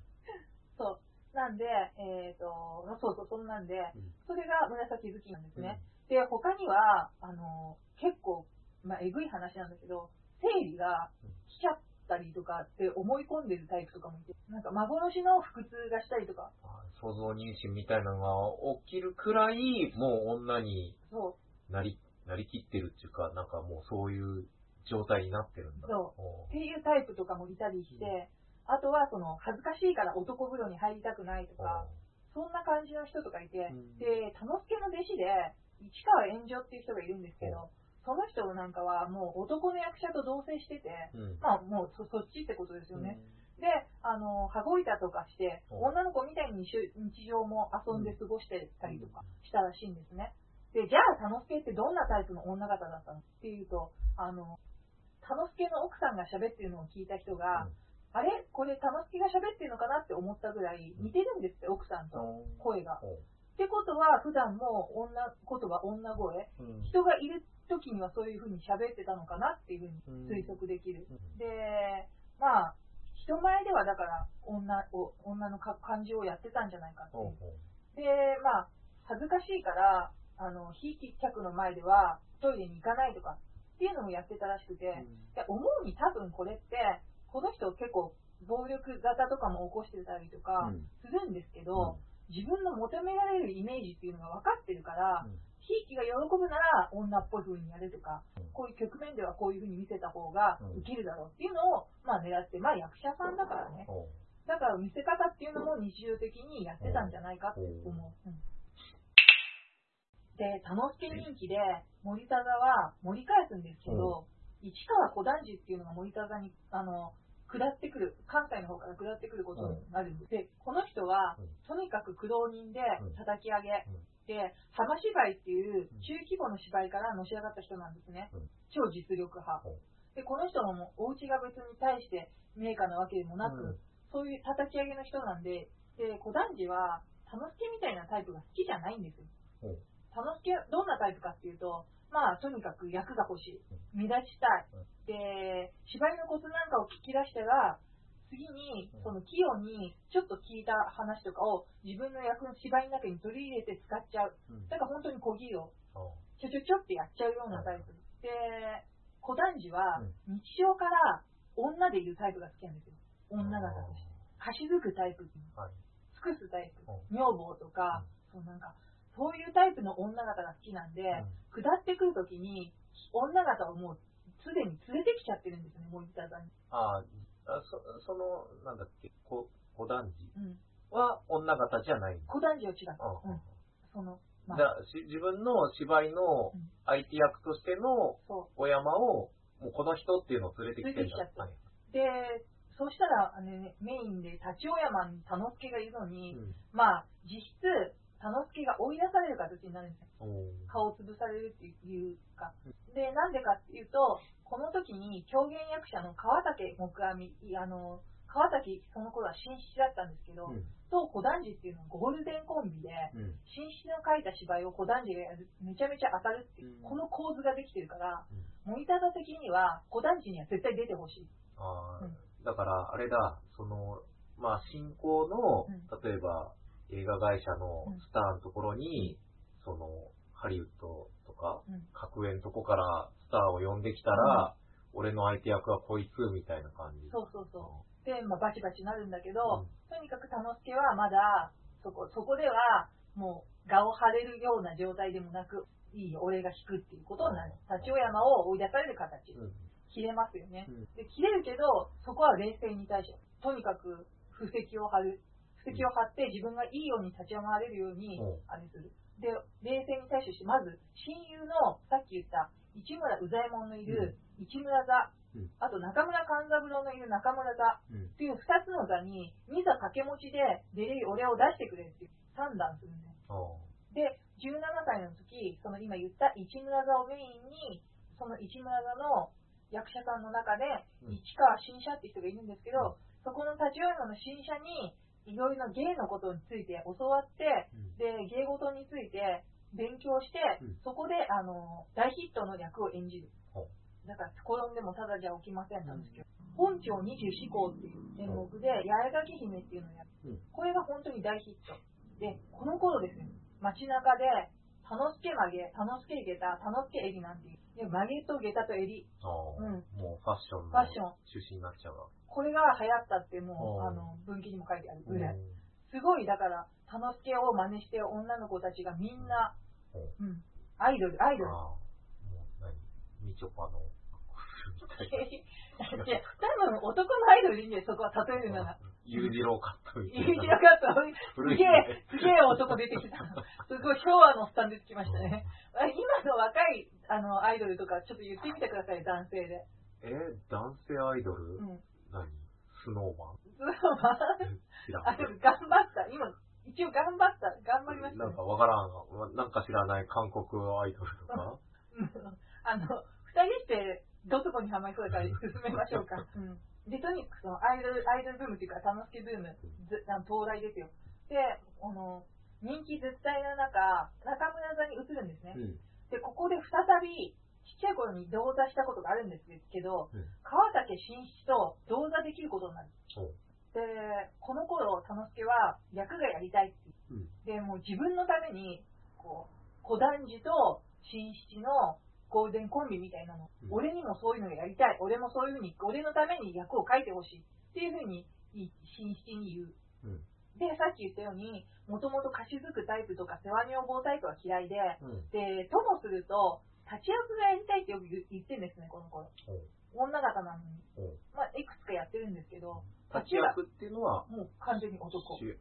S1: そう。なんで、えっ、と、そうそう、そんなんで、
S2: うん
S1: それが紫頭巾なんですね。で、他には、あの、結構、まあ、えぐい話なんだけど、生理が来ちゃったりとかって思い込んでるタイプとかもいて、なんか幻の腹痛がしたりとか、
S2: あ想像妊娠みたいなのが起きるくらい、もう女になり、なりきってるっていうか、なんかもうそういう状態になってるんだ。
S1: そう。
S2: お
S1: っていうタイプとかもいたりして、あとはその恥ずかしいから男風呂に入りたくないとか、そんな感じの人とかいて、
S2: うん。
S1: で、田之助の弟子で、市川炎上っていう人がいるんですけど、その人なんかはもう男の役者と同棲してて、
S2: うん。
S1: まあもうそそっちってことですよね。で、あの、羽子板とかして、
S2: うん。
S1: 女の子みたいに日日常も遊んで過ごしてたりとかしたらしいんですね。で、じゃあ、田之助ってどんなタイプの女方だったのっていうと、あの、田之助の奥さんが喋ってるのを聞いた人が、
S2: うん。
S1: あれ？これ田之助が喋ってるのかなって思ったぐらい似てるんですって、奥さんと
S2: うん。
S1: 声が。
S2: お
S1: ってことは、普段も女、言葉女声、
S2: うん。
S1: 人がいる時にはそういう風に喋ってたのかなっていう風に推測できる。
S2: うん。
S1: で、まあ、人前ではだから女を、女のか感じをやってたんじゃないかってで、まあ、恥ずかしいから、あの、非客の前ではトイレに行かないとかっていうのもやってたらしくて、で思うに多分これって、この人結構暴力型とかも起こしてたりとか
S2: うん。
S1: するんですけど、自分の求められるイメージっていうのが分かってるから、
S2: うん
S1: ひいきが喜ぶなら女っぽい風にやるとか、
S2: うん。
S1: こういう局面ではこういう風に見せた方が
S2: うん。
S1: 受けるだろうっていうのを、まあ狙って、まあ役者さんだからね。だから見せ方っていうのも日常的にやってたんじゃないかって思う。うん。で、田之助人気で森田座は盛り返すんですけど、市川小団次っていうのが森田座に、あの、下ってくる、関西の方から下ってくることになるんです。で、この人は
S2: うん、
S1: とにかく苦労人で
S2: うん。
S1: 叩き上げ、
S2: うん
S1: で、浜芝居っていう中規模の芝居からのし上がった人なんですね。
S2: うん
S1: 超実力派
S2: うん。
S1: で、この人もお家が別に対して名家なわけでもなく、
S2: うん
S1: そういう叩き上げの人なんで、で、小団次は、田之助みたいなタイプが好きじゃないんですよ。
S2: うん
S1: 田之助、どんなタイプかっていうと、まあ、とにかく役が欲しい。目立ちたい。で、芝居のコツなんかを聞き出したら、次に
S2: うん、
S1: その器用に、ちょっと聞いた話とかを自分の役の芝居の中に取り入れて使っちゃう。
S2: うん
S1: だから本当に小技をちょちょちょってやっちゃうようなタイプ。で、小団次は
S2: うん
S1: 日常から女でいるタイプが好きなんですよ。女方として。かしずくタイプ。尽くすタイプ
S2: う。
S1: 女房とか、そうなんか、そういうタイプの女方が好きなんで、下ってくるときに、女方をもうすでに連れてきちゃってるんですよね、森田さんに。
S2: ああ、そその、なんだっけ、こ小団次
S1: うん。
S2: は女方じゃない。
S1: 小団次は違う。
S2: あ
S1: うん。その、ま
S2: だ
S1: あ、
S2: し自分の芝居の
S1: うん
S2: 相手役としての
S1: そ
S2: 小山を、もうこの人っていうのを連れてきてるんだ。
S1: 連れてきちゃった
S2: はい
S1: う。で、そうしたら、あのね、メインで立ち小山に田之助がいるのに、
S2: うん
S1: まあ、実質、田之助が追い出される形になるんですよ。
S2: おー
S1: 顔を潰されるっていうか。で、なんでかっていうと、この時に狂言役者の川竹木阿弥、いあの、川竹、その頃は新七だったんですけど、
S2: うん。
S1: と小団次っていうのはゴールデンコンビで、
S2: うん。
S1: 新七の書いた芝居を小団次がやる、めちゃめちゃ当たるっていう、
S2: うん。
S1: この構図ができてるから、森田座的には小団次には絶対出てほしい。
S2: あだから、あれだ、その、まあ、進行の
S1: うん、
S2: 例えば、映画会社の
S1: うん。
S2: スターのところに、その、ハリウッドとか、
S1: うん。
S2: 格演のとこからスターを呼んできたら、俺の相手役はこいつ、みたいな感じ。
S1: そうそうそう。で、まあ、バチバチなるんだけど、
S2: うん
S1: とにかく田之助はまだ、そこ、そこでは、もう、画を張れるような状態でもなく、いいよ、俺が引くっていうことになる。
S2: うん
S1: 立ち山を追い出される形。
S2: うん
S1: 切れますよね。
S2: うん
S1: で、切れるけど、そこは冷静に対して、とにかく、布石を張る。布石を張って、自分がいいように立ち上がれるように
S2: うん、
S1: あれする。で、冷静に対処して、まず、親友の、さっき言った、市村宇左衛門のいる、市村座、
S2: うん。
S1: あと中村勘三郎のいる中村座、
S2: うん。
S1: っていう二つの座に、いざ掛け持ちで出れる俺を出してくれっていう判断するね。の時、その今言った市村座をメインに、その市村座の役者さんの中で、
S2: うん。
S1: 市川新社って人がいるんですけど、そこの立ち会いの新社に、いろいろ芸のことについて教わって、
S2: うん。
S1: で、芸事について勉強して、
S2: うん
S1: そこで、あの、大ヒットの役を演じる
S2: ほ。
S1: だから、転んでもただじゃ起きませんなんですけど、本朝二十四項っていう演目で、八重垣姫っていうのをやる。
S2: うん
S1: これが本当に大ヒット。で、この頃ですよ、街中で、田之助曲げ、田之助下駄、田之助襟なんていう。で、曲げと下駄と襟。うん
S2: もうファッションの
S1: ファッション
S2: 中心になっちゃうわ。
S1: これが流行ったってもう、
S2: うん
S1: あの、文記にも書いてあるぐらい。
S2: うん
S1: すごい、だから、田之助を真似してる女の子たちがみんな、
S2: うん
S1: うん、アイドル、アイドル。
S2: もう何？みちょぱの
S1: 多分男のアイドルでいいんだよ、そこは例えるなら。
S2: な。裕次郎カットみたい
S1: いい
S2: な。
S1: かった。
S2: 古い
S1: すげえ、すげえ男出てきた。すごい昭和のスタン出てきましたね。あ今の若いあのアイドルとかちょっと言ってみてください、男性で。
S2: え、男性アイドル、
S1: うん。
S2: 何？スノーマン？
S1: そうまあ
S2: 知らん
S1: あ、でも頑張った。今、一応頑張った。頑張りましたね
S2: なんか。わからん。なんか知らない韓国アイドルとか？
S1: うん あの、二人ってどこにハマりそうだから進めましょうか。うん。で、とにかくそのアイドル、アイドルブームっていうか、楽しきブーム、ずあの到来ですよ。で、あの、人気絶対の中、中村座に移るんですね。
S2: うん。
S1: で、ここで再び、ちっちゃい頃に同座したことがあるんですけど、
S2: うん
S1: 川竹新七と同座できることになる。で、この頃、田之助は役がやりたいって言う
S2: うん。
S1: で、もう自分のために、こう、小団次と新七のゴールデンコンビみたいなの、
S2: うん
S1: 俺にもそういうのがやりたい。俺もそういうふうに、俺のために役を書いてほしい。っていうふうに、い新七に言う。
S2: うん。
S1: で、さっき言ったように、もともと貸し付くタイプとか世話女房タイプは嫌いで、
S2: うん。
S1: で、ともすると、立ち役がやりたいってよく言言ってるんですね、この頃。女方なのに。まあ、いくつかやってるんですけど、
S2: 立ち役っていうのは、
S1: もう完全に男。で、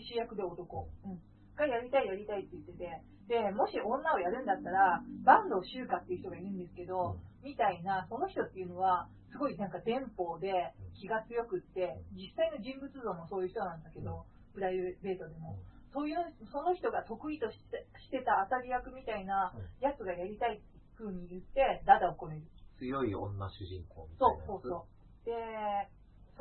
S1: 主役で男。うん。がやりたいやりたいって言ってて、で、もし女をやるんだったら、坂東修華っていう人がいるんですけど、みたいな、その人っていうのは、すごいなんか電報で気が強くって、実際の人物像もそういう人なんだけど、プライベートでも。そういう、その人が得意としてしてた当たり役みたいなやつがやりたいっていう風に言って、ダダをこねる。
S2: 強い女主人公みた
S1: そ
S2: いうなやつ。
S1: そうそう。で、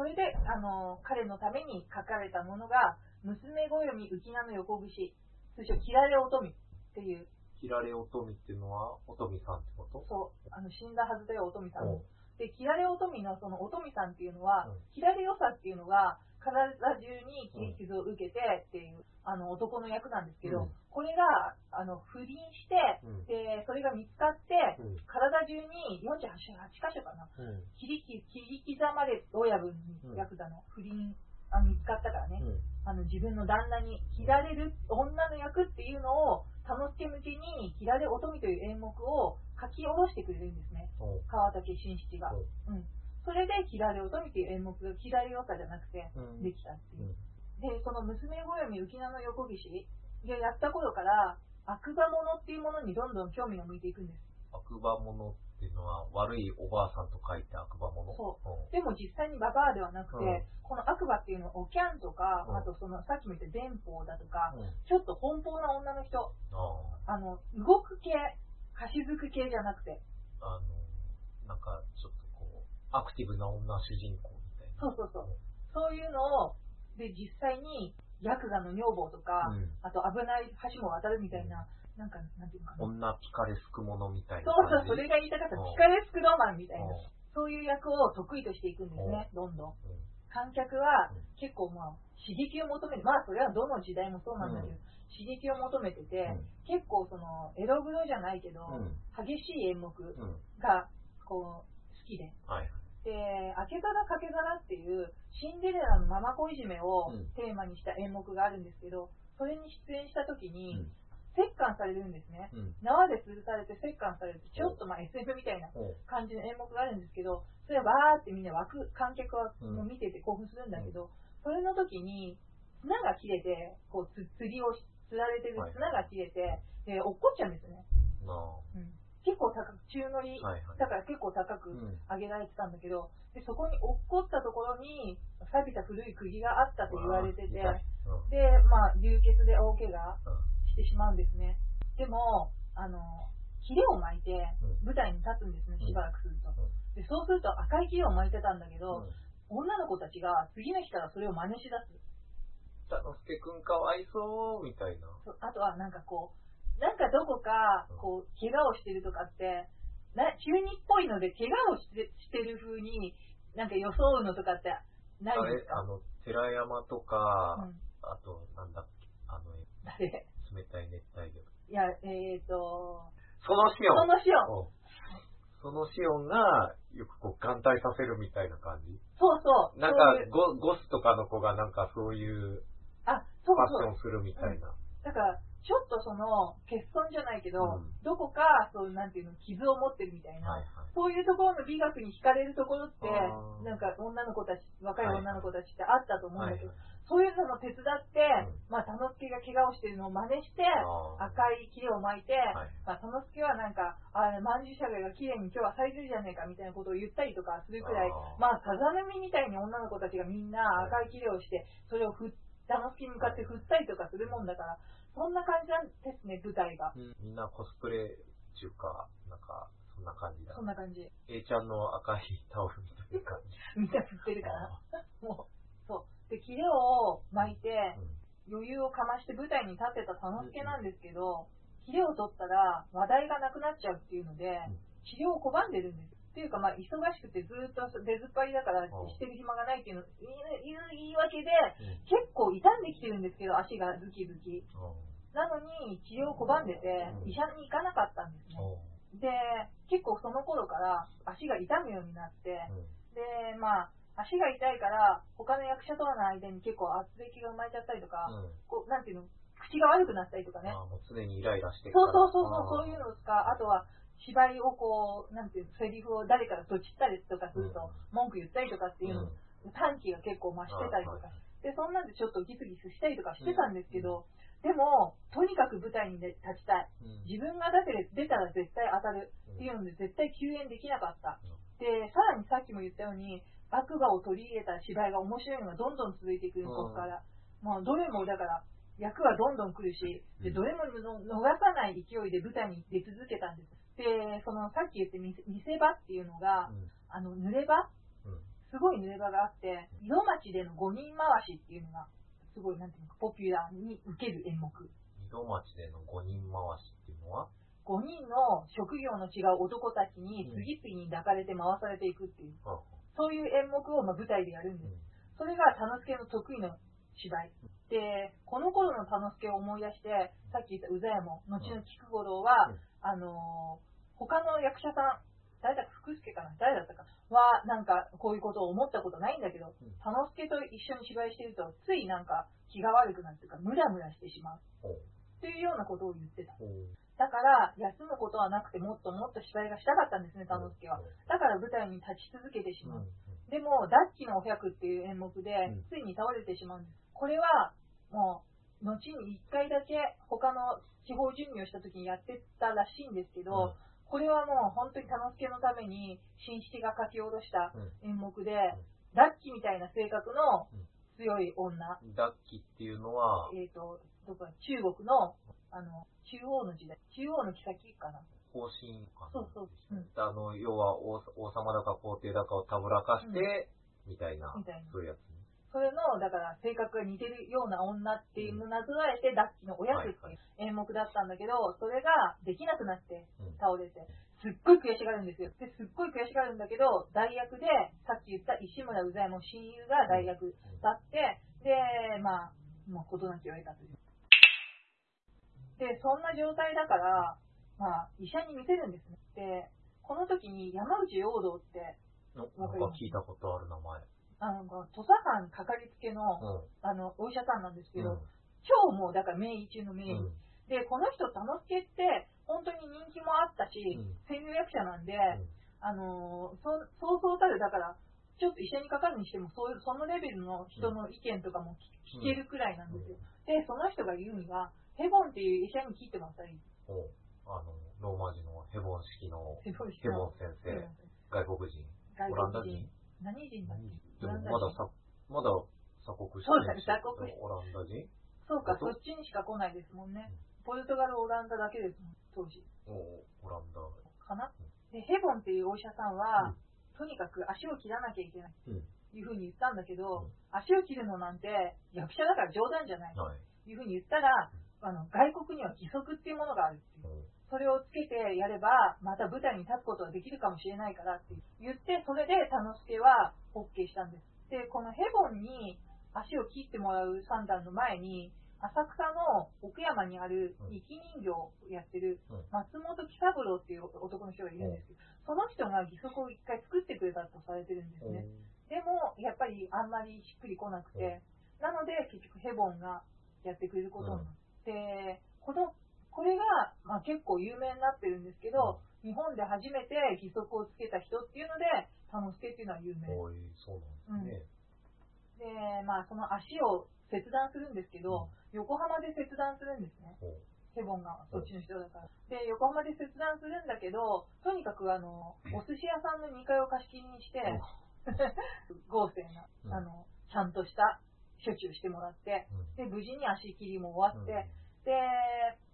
S1: それで、あの、彼のために書かれたものが、娘暦浮名の横串、通称、切られ乙女っていう、
S2: 切られ乙女っていうのは、乙女さんってこと？
S1: そう、あの、死んだはずだよ、乙女さん。で、切られ乙女のその乙女さんっていうのは、
S2: うん。
S1: 切られよさっていうのが、体中に切り傷を受けてっていう、あの、男の役なんですけど、
S2: うん。
S1: これが、あの、不倫して、
S2: うん。
S1: で、それが見つかって、
S2: うん。
S1: 体中に48 8箇所かな、
S2: うん。
S1: 切り切り刻まれ親分にヤクザの不倫あ見つかったからね、あの自分の旦那に切られる女の役っていうのを田之助向けに「切られ乙女」という演目を書き下ろしてくれるんですね。川竹新七が、
S2: う
S1: ん、それで「切られ乙女」という演目が切られよさじゃなくて
S2: うん
S1: できたって
S2: う
S1: いう、
S2: ん。
S1: でその娘暦浮名の横岸がやった頃から悪魔物っていうものにどんどん興味が向いていくんです
S2: 悪魔物っていうのは、悪いおばあさんと書いて悪魔物。
S1: そう
S2: うん。
S1: でも実際にババアではなくて、
S2: うん
S1: この悪魔っていうのはおキャンとか、
S2: うん
S1: あとそのさっきも言った電報だとか、
S2: うん。
S1: ちょっと奔放な女の人、
S2: あ
S1: あの、動く系、貸し付く系じゃなくて、
S2: あ。あの、なんか、ちょっアクティブな女主人公みたいな。
S1: そうそうそう。そういうのを、で、実際に、ヤクザの女房とか、
S2: うん。
S1: あと危ない橋も渡るみたいな、なんか、なんていうのかな。
S2: 女ピカレスクものみたい
S1: そうそう。それが言いたかった。
S2: うん
S1: ピカレスクロマンみたいな
S2: うん。
S1: そういう役を得意としていくんですね、どんどん。
S2: うん
S1: 観客は
S2: うん
S1: 結構まあ、刺激を求めて、まあそれはどの時代もそうなんだけど、
S2: うん
S1: 刺激を求めてて、
S2: うん
S1: 結構その、エログロじゃないけど、
S2: うん
S1: 激しい演目
S2: うん。
S1: が、こう、好きで。
S2: はい。
S1: で、明け皿かけ皿っていう、シンデレラのママ子いじめを
S2: うん
S1: テーマにした演目があるんですけど、それに出演した時
S2: う
S1: に、
S2: ん。
S1: 折檻されるんですね。
S2: うん。
S1: 縄で吊るされて折檻される。ちょっとまあ SF みたいな感じの演目があるんですけど、それはバーってみんな湧く、観客は
S2: うん
S1: もう見てて興奮するんだけど、それの時に、綱が切れて、こう、つ釣りをし、釣られてる
S2: はい
S1: 綱が切れて、で、落っこっちゃうんですよね。
S2: な
S1: うん、結構高く、中乗り。だから結構高く
S2: うん。
S1: 上げられてたんだけど、でそこに落っこったところに、錆びた古い釘があったと言われてて、で、まあ、流血で大怪我
S2: うん
S1: してしまうんですね。でも、あの、ヒレを巻いて
S2: うん
S1: 舞台に立つんですね、
S2: うん
S1: しばらくすると。
S2: ん
S1: で、そうすると赤いヒレを巻いてたんだけ
S2: う
S1: ど、
S2: ん
S1: 女の子たちが次の日からそれを真似しだす。
S2: 田之助くんかわいそう、みたいな。
S1: そうあとはなんかこう、なんかどこか
S2: うん、
S1: こう、怪我をしてるとかって、な中二っぽいので怪我をしてしてる風に、なんか装うのとかってないですか？
S2: れあの、寺山とか、
S1: うん、
S2: あと、なんだっけ、あの、
S1: 誰？
S2: 冷たい熱帯魚。
S1: いや、えっ、ー、と、
S2: そのシオン。
S1: そのシオン。
S2: うんそのシオンが、よくこう、眼帯させるみたいな感じ？
S1: そうそう。
S2: なんかゴ、ゴスとかの子がなんかそういう
S1: あ、そう
S2: ファッ
S1: そう。
S2: ションするみたいな。
S1: だから、ちょっとその、欠損じゃないけど、
S2: うん。
S1: どこか、そう、なんていうの、傷を持ってるみたいな、
S2: はいはい。
S1: そういうところの美学に惹かれるところってなんか女の子たち、若い。
S2: はい
S1: 女の子たちってあったと思うん
S2: はいはい。
S1: だけど、そういうのも手伝って、
S2: うん。
S1: まあ、田之助が怪我をしてるのを真似して、赤いキレを巻いて、
S2: はい。
S1: まあ、田之助はなんか、あれ、曼珠沙華が綺麗に今日は咲いてるじゃねえかみたいなことを言ったりとかするくらい
S2: あー、
S1: まあ、風見みたいに女の子たちがみんな赤いキレをして、それを振っ田之助に向かって振ったりとかするもんだから、そんな感じなんですね、舞台が。
S2: みんなコスプレっていうか、なんか、そんな感じだ
S1: そ。んな感じ。
S2: A ちゃんの赤いタオルみたいな感じ。
S1: みんな振ってるから。
S2: あ
S1: もう、そう。で、キレを巻いて、
S2: ーうん
S1: 余裕をかまして舞台に立ってた田之助なんですけど、キレを取ったら話題がなくなっちゃうっていうので
S2: うん、
S1: 治療を拒んでるんです。っていうか、まあ、忙しくてずっと出ずっぱりだから
S2: ん
S1: してる暇がないっていうの、いう言い訳で、
S2: うん。
S1: 結構傷んできてるんですけど、足がズキズキ。なのに、治療を拒んでて
S2: う、ん。
S1: 医者に行かなかったんですね。
S2: お
S1: で、結構その頃から足が痛むようになって、
S2: うん。
S1: で、まあ、足が痛いから、他の役者との間に結構圧力が生まれちゃったりとか、
S2: うん。
S1: こう、なんていうの、口が悪くなったりとかね。
S2: あーもう常にイライラしてる
S1: そうそうそうそう、そういうのとか、あとは、芝居をこう、なんていうの、セリフを誰かがどちったりとかすると、文句言ったりとかっていうの、短期が結構増してたりとか。で、そんなんでちょっとギスギスしたりとかしてたんですけど、でも、とにかく舞台に立ちたい。
S2: うん。
S1: 自分がだって出たら絶対当たるっていうので、絶対救援できなかった。で、さらにさっきも言ったように、悪魔を取り入れた芝居が面白いのがどんどん続いていくここから。もうどれもだから、役はどんどん来るし、で、
S2: うん。
S1: どれもの逃さない勢いで舞台に出続けたんです。で、そのさっき言って見せ場っていうのが、
S2: うん。
S1: あの、濡れ場？
S2: うん。
S1: すごい濡れ場があって、井戸町での5人回しっていうのが、すごい、なんていうのか、ポピュラーに受ける演目。
S2: 井戸町での5人回しっていうのは
S1: ？5人の職業の違う男たちに次々に抱かれて回されていくっていう、
S2: あ
S1: そういう演目をまあ舞台でやるんです。それが田之助の得意な芝居。で、この頃の田之助を思い出して、さっき言った宇左衛門、後の菊五郎は、
S2: うん
S1: あのー他の役者さん、誰だか福助かな？誰だったか？は、なんかこういうことを思ったことないんだけど、
S2: うん
S1: 田之助と一緒に芝居してると、ついなんか気が悪くなるというか、ムラムラしてしまう。
S2: ほう
S1: っていうようなことを言ってた。だから、休むことはなくて、もっともっと芝居がしたかったんですね、田之助は。だから舞台に立ち続けてし
S2: うん
S1: まう。でも、ダッキのお百っていう演目で
S2: うん、
S1: ついに倒れてしまうんです。これは、もう、後に一回だけ他の地方巡業した時にやってたらしいんですけど、これはもう本当に田之助のために、新七が書き下ろした
S2: うん。
S1: 演目で、ダッキみたいな性格の
S2: うん。
S1: 強い女、
S2: ダッキっていうのは、
S1: えっ、と、どこだ？中国の、あの、中央の時代、中央の妃かな。
S2: 方針かな。
S1: そうそう。うん。
S2: あの、要は王王様だか皇帝だかをたぶらかして、みたいな、
S1: みたいな。
S2: そういうやつね。
S1: それの、だから、性格が似てるような女っていうのをなぞらえて、ダッキのおやつっていう演目だったんだけど、それができなくなって
S2: うん。
S1: 倒れて、すっごい悔しがるんですよ。で、すっごい悔しがるんだけど、代役で、さっき言った石村宇左衛門親友が代役だって、で、まあ、もう事なきを得たという。で、そんな状態だから、まあ、医者に見せるんですね。で、この時に山内陽道って、
S2: のなんか聞いたことある名前。
S1: あの、土佐藩かかりつけの、
S2: う
S1: あの、お医者さんなんですけ
S2: ん。
S1: ど、
S2: うん
S1: 超もう、だから名医中の名医。
S2: うん
S1: で、この人、田之助って、本当に人気もあったし、
S2: うん
S1: 声優役者なんで、
S2: うん
S1: あのーそ、そうそうたる、だから、ちょっと医者にかかるにしても、そういう、そのレベルの人の意見とかも聞聞けるくらいなんですよ。で、その人が言うには、ヘボンっていう医者に聞いてもらったらいい。
S2: あの、ローマ字のヘボン式の
S1: ヘボン
S2: 先生、
S1: うん
S2: 外国人。
S1: 外
S2: オランダ
S1: 国人。
S2: 人。
S1: 何人だっけ？
S2: でもまださ、まだ鎖国して
S1: そうだ
S2: るし
S1: 鎖国。
S2: オランダ人。
S1: そうか、そっちにしか来ないですもんね。ポルトガル、オランダだけですもん、当時。
S2: おオランダ。
S1: かな？で、ヘボンっていうお医者さんは、
S2: うん。
S1: とにかく足を切らなきゃいけないいうふうに言ったんだけど、
S2: うん。
S1: 足を切るのなんて役者だから冗談じゃないと
S2: はい。
S1: いうふうに言ったら、あの外国には義足っていうものがあるっていう。
S2: うん。
S1: それをつけてやれば、また舞台に立つことができるかもしれないからって言って、それで田之助は OK したんです。で、このヘボンに足を切ってもらう三段の前に、浅草の奥山にある
S2: うん。
S1: 生き人形をやってる
S2: うん。
S1: 松本喜三郎っていう男の人がいるんですけど、その人が義足を一回作ってくれたとされてるんですね。でも、やっぱりあんまりしっくりこなくて、なので結局ヘボンがやってくれることになって、この、これが、まあ、結構有名になってるんですけど、日本で初めて義足をつけた人っていうので、田之助っていうのは有名。
S2: そうなんですね。
S1: で、まあ、その足を切断するんですけど、横浜で切断するんですね。ヘボンがそっちの人だから。で、横浜で切断するんだけど、とにかくあの、お寿司屋さんの2階を貸し切りにして、豪勢な、
S2: うん
S1: あの、ちゃんとした処置をしてもらって、
S2: うん。
S1: で、無事に足切りも終わって、で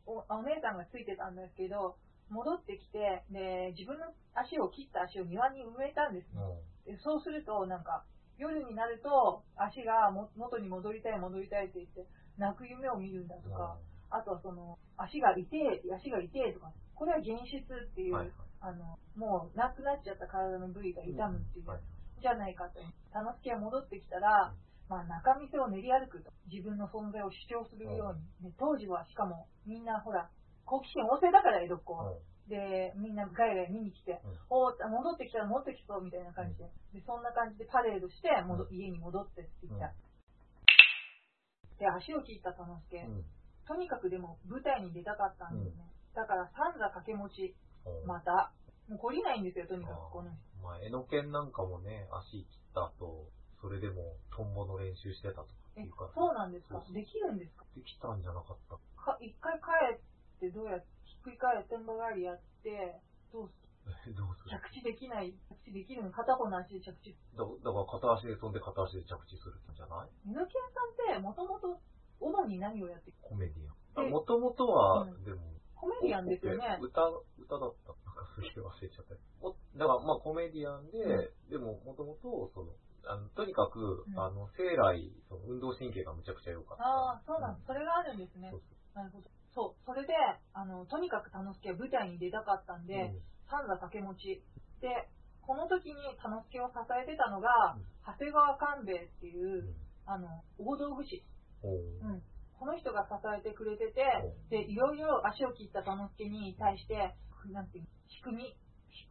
S1: お、お姉さんがついてたんですけど、戻ってきて、で、自分の足を切った足を庭に植えたんですね。でそうすると、なんか、夜になると、足がも元に戻りたい、戻りたいって言って、泣く夢を見るんだとか、あとはその、足が痛え、足が痛えとか、これは現実っていう、
S2: はい
S1: あの、もうなくなっちゃった体の部位が痛むっていう、
S2: はい。
S1: じゃないかと。楽しきが戻ってきたら、まあ中店を練り歩くと、自分の存在を主張するように、ね、当時はしかもみんなほら、好奇心旺盛だから江戸っ子は。で、みんなガヤガヤ見に来て、
S2: うん。
S1: おー戻ってきたら戻ってきそうみたいな感じで、でそんな感じでパレードして戻、
S2: うん。
S1: 家に戻ってって言った。
S2: うん。
S1: で、足を切った田之助、
S2: うん。
S1: とにかくでも舞台に出たかったんですね。だから三座掛け持ち、
S2: うん。
S1: また、もう懲りないんですよ、とにかくこの人。
S2: まあ、江ノ県なんかもね、足切った後、それでもトンボの練習してたとかって
S1: え
S2: いうか、、
S1: そうなんですか？できるんですか？
S2: できたんじゃなかった。
S1: か一回帰ってどうやって、ひっくり返ってんばがりやって、どうす
S2: えどうする？
S1: 着地できない、着地できるの？片方の足で着地。
S2: だだから片足で飛んで片足で着地するんじゃない？
S1: ミノキアさんってもともと主に何をやって？
S2: コメディア
S1: で
S2: ン。もともとは、
S1: うん
S2: でも、
S1: コメディアンですよね。
S2: 歌、歌だった。なんかすげえ忘れちゃった。もだからまあコメディアンで、
S1: う
S2: でももともと、その、あのとにかく、
S1: うん
S2: あの、生来、その運動神経がむちゃくちゃ良かった。
S1: ああ、そうなん。それがあるんですね
S2: そう。
S1: なるほど。そう。それで、あの、とにかく楽助は舞台に出たかったん
S2: そう
S1: で、三座掛け持ち。で、この時に楽助を支えてたのが、
S2: うん
S1: 長谷川勘兵衛っていうう、
S2: ん。
S1: あの、大道具師。
S2: おう
S1: うん。この人が支えてくれてて
S2: う、
S1: で、いろいろ足を切った楽助に対して、なんていうの仕組み、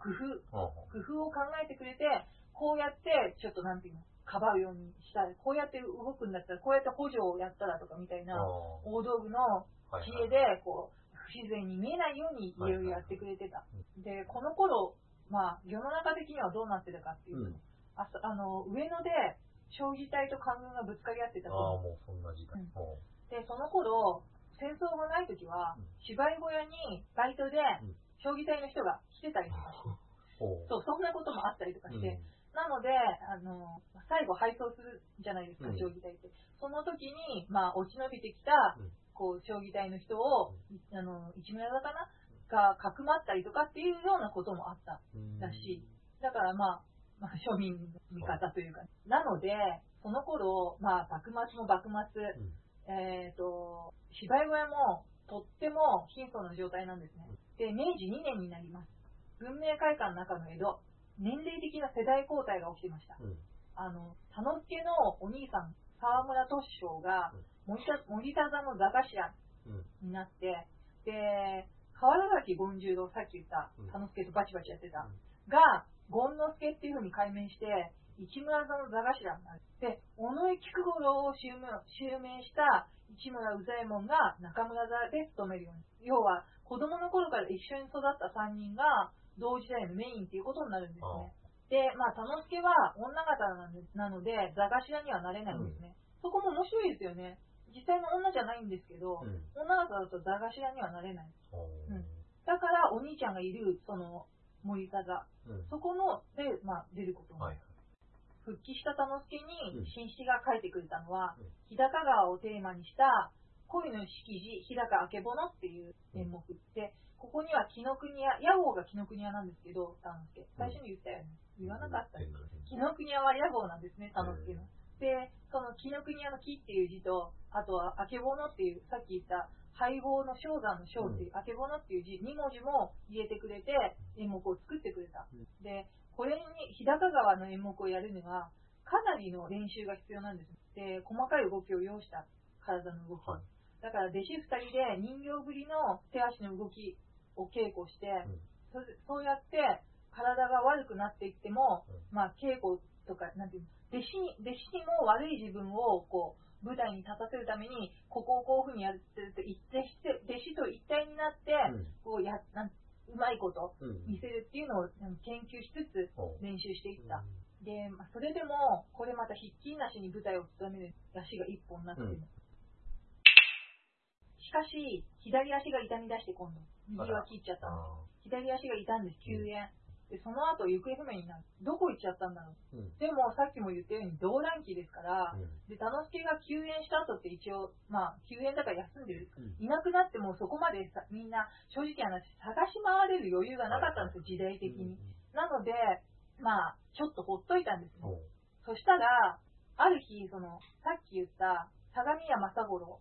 S1: 工夫、
S2: ああ
S1: 工夫を考えてくれて、こうやって、ちょっとなんていうの、かばうようにしたら、こうやって動くんだったら、こうやって補助をやったらとかみたいな、
S2: あ
S1: 大道具の
S2: はい
S1: 知恵で、こう、不自然に見えないようにいろいろやってくれてた。で、この頃、まあ、世の中的にはどうなってたかっていうと、
S2: うん。
S1: あそあの、上野で、将棋隊と官軍がぶつかり合ってた
S2: ああ、
S1: 時
S2: もうそんな時代。
S1: うん。で、その頃、戦争がない時は
S2: うん、
S1: 芝居小屋にバイトで
S2: ん、
S1: 将棋隊の人が来てたりとかして、そう、そんなこともあったりとかして、
S2: うん
S1: なので、あの、最後配送するじゃないですか、
S2: うん
S1: 将棋隊って。その時に、まあ、落ち延びてきた、
S2: うん
S1: こう、将棋隊の人を、あの、市村座かなが、かくまったりとかっていうようなこともあった
S2: うん
S1: らしい。だからまあ、まあ、庶民の味方というか。なので、その頃、まあ、幕末も幕末、
S2: うん
S1: えっ、と、芝居小屋も、とっても貧相な状態なんですね。で、明治2年になります。文明会館の中の江戸、年齢的な世代交代が起きてました。
S2: うん
S1: あの、田之助のお兄さん、沢村敏章が森田、森田座の座頭
S2: うん
S1: になって、で、河原崎権十郎、さっき言った
S2: うん、
S1: 田之助とバチバチやってた、
S2: うん
S1: が、権之助っていう風に改名して、市村座の座頭になる。で、尾上菊五郎を襲名襲名した市村宇左衛門が中村座で務めるように。要は、子供の頃から一緒に育った3人が同時代のメインっていうことになるんですね。で、まあ、田之助は女方なんでなので、座頭にはなれないんですね。そこも面白いですよね。実際の女じゃないんですけど、
S2: うん
S1: 女方だと座頭にはなれない。
S2: おう
S1: うんだから、お兄ちゃんがいる、その、森田座。
S2: うん
S1: そこの、で、まあ、出ることになる
S2: はい。
S1: 復帰した田之助
S2: うん
S1: に、新七が書いてくれたのは、
S2: うん
S1: 日高川をテーマにした恋の式辞、日高あけぼのっていう演目で、ここには紀ノ国屋、屋号が紀ノ国屋なんですけど、田之助。最初に言ったよね。言わなかった紀ノ国屋は屋号なんですね、田之助の。で、その紀ノ国屋の木っていう字と、あとはあけぼのっていう、さっき言った配合の正山の正っていう、あけぼのっていう字、2文字も入れてくれて、演目を作ってくれた。で、これに、日高川の演目をやるには、かなりの練習が必要なんです。で、細かい動きを要した体の動き。
S2: はい
S1: だから弟子2人で人形ぶりの手足の動きを稽古して、
S2: うん。
S1: そそうやって体が悪くなっていっても、
S2: うん。
S1: まあ稽古とか、なんていうの、弟子に、弟子にも悪い自分をこう、舞台に立たせるために、ここをこういうふうにやってると、一体して、弟子と一体になって、こうや、なんうまいこと。見せるっていうのをうん研究しつつ練習していった。で、まあ、それでも、これまたひっきりなしに舞台を務める足が一本になってる。
S2: うん。
S1: しかし、左足が痛み出して今度、右は切っちゃった左足が痛んです、救援。で、その後行方不明になる。どこ行っちゃったんだろう。
S2: ーうん。
S1: でも、さっきも言ったように動乱期ですから、
S2: うん
S1: で、田之助が休園した後って一応、まあ、休園だから休んでる。
S2: うん
S1: いなくなってもそこまでさみんな正直な話探し回れる余裕がなかったんですよ、時代的に。なので、まあ、ちょっとほっといたんですね。
S2: ほう
S1: そしたら、ある日、その、さっき言った、相模屋正五郎、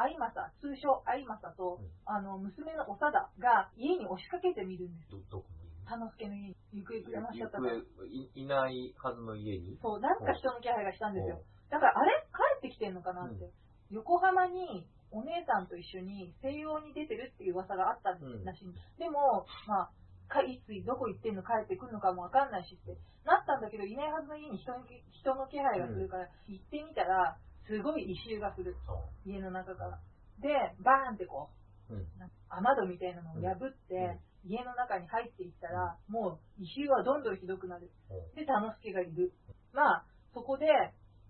S2: うん
S1: 相政、通称相政と、
S2: うん。
S1: あの、娘の長田が家に押しかけてみるんです。
S2: ど、どこの
S1: 田之助の家に。行方不明
S2: 家
S1: しちゃった
S2: いいないはずの家に？
S1: そう、なんか人の気配がしたんですよ。
S2: ほ。
S1: だから、あれ？帰ってきてんのかなって。
S2: うん。
S1: 横浜にお姉さんと一緒に西洋に出てるっていう噂があったらしい。ん。でも、まあ、かいつどこ行ってんの帰ってくるのかもわかんないしってなったんだけど、いないはずの家に人の気配がするから、行ってみたら、すごい異臭がする。
S2: そ
S1: 家の中から。で、バーンってこう、
S2: う。うん。
S1: 雨戸みたいなのを破って、家の中に入っていったら、もう異臭はどんどんひどくなる。で、田之助がいる。まあ、そこで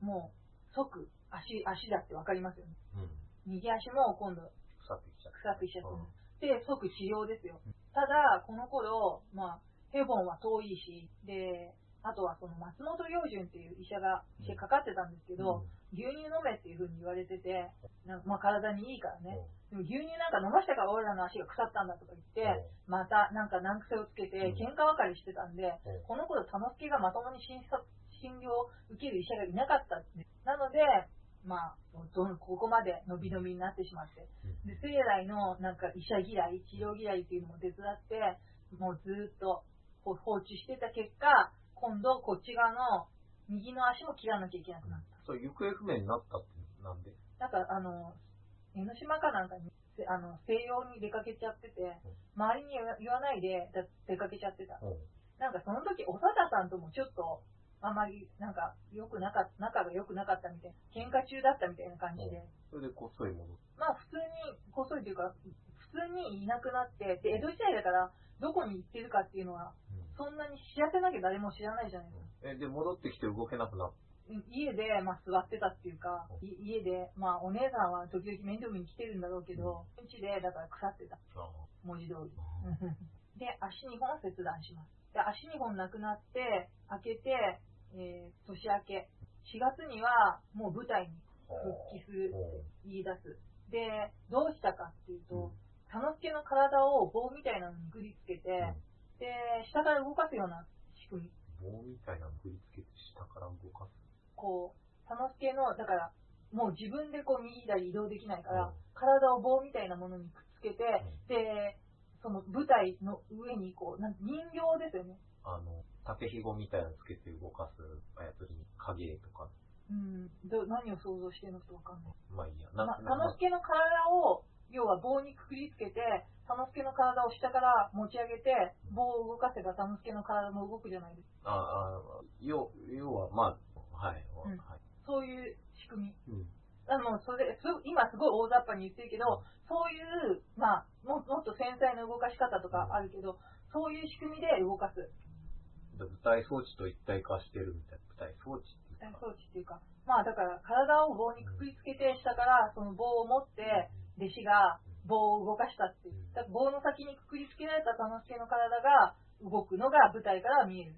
S1: もう即足、足だってわかりますよね。
S2: うん。
S1: 右足も今度
S2: 腐ってきちゃった。
S1: 腐ってきちゃ
S2: うん
S1: で、即治療ですよ。ただ、この頃、まあ、ヘボンは遠いし、で、あとはその松本良順っていう医者が、医者かかってたんですけど、牛乳飲めっていう風に言われてて、なんかまあ体にいいからね。でも牛乳なんか飲ましたから俺らの足が腐ったんだとか言って、またなんか難癖をつけて
S2: うん
S1: 喧嘩別れしてたんで、
S2: うん
S1: この頃田之助がまともに診察診療を受ける医者がいなかったって。なので、まあ、どんここまで伸び伸びになってしまって。で、生来のなんか医者嫌い、治療嫌いっていうのも手伝って、もうずーっと放置してた結果、今度こっち側の右の足も切らなきゃいけなくなった。
S2: そう、行方不明になったってなんで？
S1: なんかあの、江ノ島かなんかに、せあの、西洋に出かけちゃってて、周りに言わないでだ出かけちゃってた。
S2: うん。
S1: なんかその時、長田さんともちょっと、あまり、なんか、良くなかった、仲が良くなかったみたいな、喧嘩中だったみたいな感じで、
S2: それでこっそり戻っ
S1: まあ普通に、こっそりというか、普通にいなくなって、で、江戸時代だから、どこに行ってるかっていうのは、そんなに知らせなきゃ誰も知らないじゃないですか。
S2: え、で、戻ってきて動けなくなっ
S1: 家で、まあ、座ってたっていうか、い家で、まあ、お姉さんは時々面倒見に来てるんだろうけど、うちで、だから腐ってた。
S2: た。
S1: 文字通り。で、足2本切断します。で、足2本なくなって、開けて、えー年明け。4月には、もう舞台に復帰するって言い出す。で、どうしたかっていうと、田之助の体を棒みたいなのにぐりつけて、で、下から動かすような仕組み。
S2: 棒みたいなの振り付けて下から動かす。
S1: こう、田之助の、だから、もう自分でこう右左移動できないから、
S2: うん
S1: 体を棒みたいなものにくっつけて、
S2: ん
S1: で、その舞台の上にこう、なん人形ですよね。
S2: あの、竹ひごみたいなのつけて動かす操りに影とか。
S1: うん、ど何を想像してるのかわかんない。
S2: まあいいや。
S1: ま
S2: な、
S1: 田之助の体を、要は棒にくくりつけて、田之助の体を下から持ち上げて、棒を動かせば田之助の体も動くじゃないですか。
S2: ああ、要、要は、まあ、はい。
S1: うん
S2: はい。
S1: そういう仕組み。
S2: うん。
S1: あの、それ、す今すごい大雑把に言ってるけど、そういう、まあ、ももっと繊細な動かし方とかあるけど、そういう仕組みで動かす。
S2: で舞台装置と一体化してるみたいな。舞台装置っていうか。
S1: 装置っていうか、まあだから体を棒にくくりつけて、下からその棒を持って、弟子が棒を動かしたっていう。だから棒の先にくくりつけられた田之助の体が動くのが舞台から見える。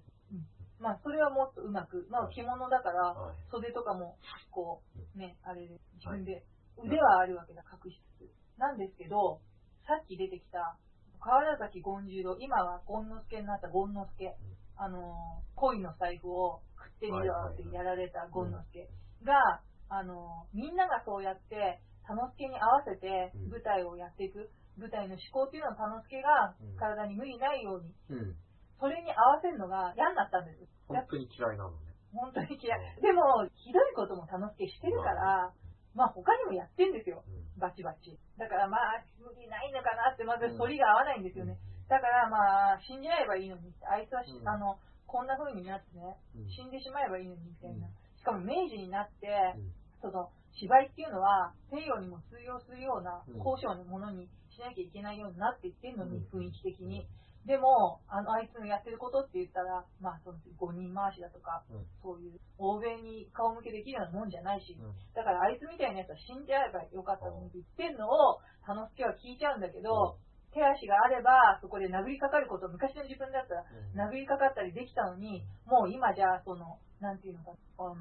S1: うんまあそれはもっとうまく、まあ着物だから、
S2: はい。
S1: 袖とかも、こう、ね、あれで、自分で腕はあるわけだ、隠しつつ。なんですけど、さっき出てきた、川原崎権十郎、今は権之助になった権之助、あの、恋の財布を食ってみろってやられた権之助が、あの、みんながそうやって、田之助に合わせて
S2: うん。
S1: 舞台をやっていく、舞台の思考っていうのを田之助が
S2: うん。
S1: 体に無理ないように、
S2: うん。
S1: それに合わせるのが嫌になったんです。
S2: 本当に嫌いなのね。
S1: 本当に嫌い。
S2: うん
S1: でも、ひどいことも田之助してるから、まあ他にもやってんですよ。
S2: うん
S1: バチバチ。だからまあ、無理ないのかなって、まず反りが合わないんですよね。だからまあ、死んじゃえばいいのにあいつはあの、こんな風になってね、
S2: うん
S1: 死んでしまえばいいのにみたいな。
S2: うん
S1: しかも明治になって、
S2: うん
S1: その、芝居っていうのは西洋にも通用するような
S2: うん
S1: 高尚なものにしなきゃいけないようになっていってんのに、
S2: うん
S1: 雰囲気的に。でも、あの、あいつのやってることって言ったら、まあ、その、五人回しだとか、
S2: うん
S1: そういう、欧米に顔向けできるようなもんじゃないし、
S2: うん
S1: だからあいつみたいなやつは死んじゃえばよかったのにって言ってんのを、田之助は聞いちゃうんだけど、手足があれば、そこで殴りかかること、昔の自分だったら、殴りかかったりできたのに、もう今じゃあ、その、なんていうのか、あの、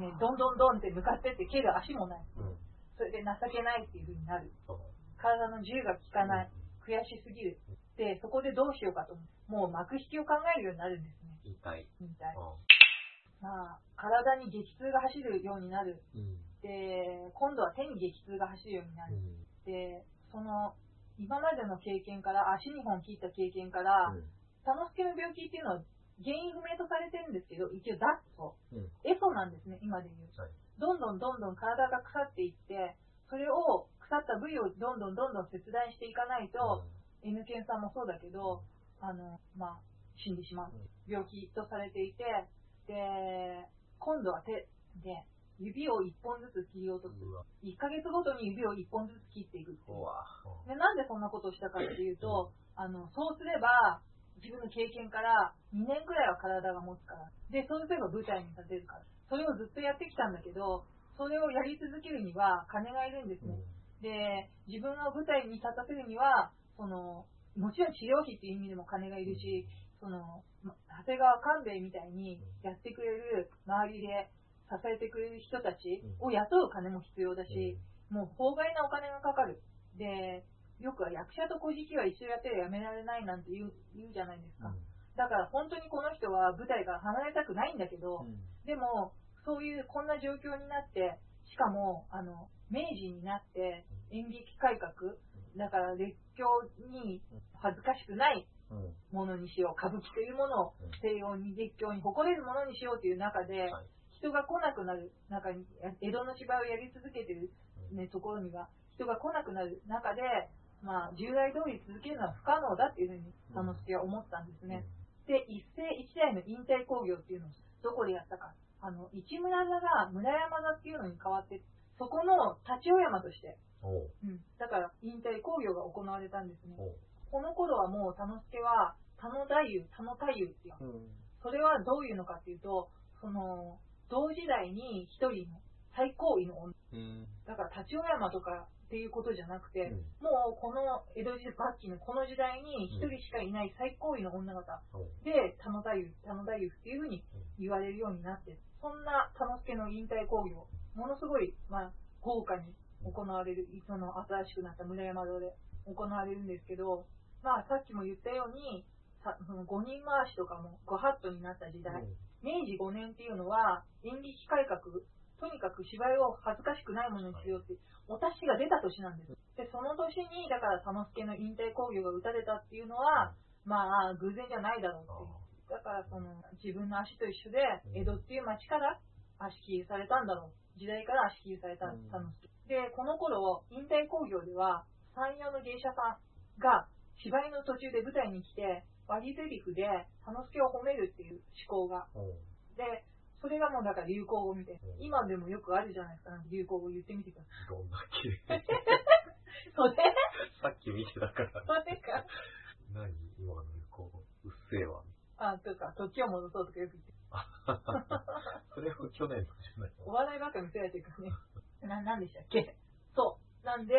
S1: ね、どんどんどんって向かってって蹴る足もない。
S2: うん。
S1: それで情けないっていう風になる。
S2: そう
S1: 体の自由が効かない。悔しすぎる。で、そこでどうしようかと。もう幕引きを考えるようになるんですね。
S2: 言いたい。
S1: まあ、体に激痛が走るようになる。
S2: ん。
S1: で、今度は手に激痛が走るようになる。
S2: うん。
S1: で、その、今までの経験から、足2本切った経験から、田之助の病気っていうのは原因不明とされてるんですけど、一応脱素。
S2: うん。
S1: エソなんですね、今で言う。
S2: はい。
S1: どんどんどんどん体が腐っていって、それを腐った部位をどんどんどんどん切断していかないと、N 検さんもそうだけど、あの、まあ、死んでしまう病気とされていて、で、今度は手で指を1本ずつ切り落とす。
S2: うわ。
S1: 1ヶ月ごとに指を1本ずつ切っていくっていう。で、なんでそんなことをしたかっていうと、あの、そうすれば、自分の経験から2年くらいは体が持つから。で、そうすれば舞台に立てるから。それをずっとやってきたんだけど、それをやり続けるには金がいるんですね。で、自分を舞台に立たせるには、その、もちろん治療費っていう意味でも金がいるし、その、ま長谷川勘兵衛みたいにやってくれる周りで支えてくれる人たちを雇う金も必要だし、もう法外なお金がかかる。で、よくは役者と小じは一緒やってやめられないなんて言う言うじゃないですか。だから本当にこの人は舞台から離れたくないんだけど、でも、そういうこんな状況になって、しかも、あの、明治になって演劇改革、だから列強に恥ずかしくない
S2: うん。
S1: ものにしよう、歌舞伎というものを
S2: うん
S1: 西洋に列強に誇れるものにしようという中で、
S2: はい
S1: 人が来なくなる中に、江戸の芝居をやり続けてる、ね、ところには人が来なくなる中で、まあ、従来通り続けるのは不可能だっていうふうに佐之助は思ったんですね。で、一世一代の引退工業っていうのをどこでやったか。あの、市村座が村山座っていうのに変わって、そこの立ち尾山として、
S2: おう。
S1: うん、だから引退工業が行われたんですね。この頃はもう田之助は、田野太夫、田野太夫っていう。
S2: うん。
S1: それはどういうのかっていうと、その、同時代に一人の最高位の女。
S2: うん。
S1: だから立ち尾山とかっていうことじゃなくて、
S2: うん
S1: もうこの江戸時代、末期のこの時代に一人しかいない最高位の女方。で、田野太夫、田野太夫っていうふうに言われるようになって、そんな田之助の引退工業、ものすごい、まあ、豪華に行われる、その新しくなった村山堂で行われるんですけど、まあ、さっきも言ったように、さその5人回しとかもご法度になった時代、明治5年っていうのは演劇改革、とにかく芝居を恥ずかしくないものにしようって、お達しが出た年なんです。で、その年に、だから佐之助の引退工業が打たれたっていうのは、まあ、偶然じゃないだろうっていう。だからその、自分の足と一緒で、江戸っていう町から足切りされたんだろう。時代から足切りされた
S2: うん
S1: 佐之助。で、この頃、引退工業では、山陽の芸者さんが芝居の途中で舞台に来て、割り台詞で佐之助を褒めるっていう思考が。で、それがもうだから流行語みたいな。
S2: うん
S1: 今でもよくあるじゃないですか。流行語言ってみてください。
S2: どんだけ。
S1: それ？
S2: さっき見てたから。
S1: それか。
S2: 何？今のこう、うっせえわ。
S1: あ、とか、時を戻そうとかよく言って。
S2: それを去年のじゃない
S1: お笑いばっか見せられてるからね。な、なんでしたっけ？そう。なんで、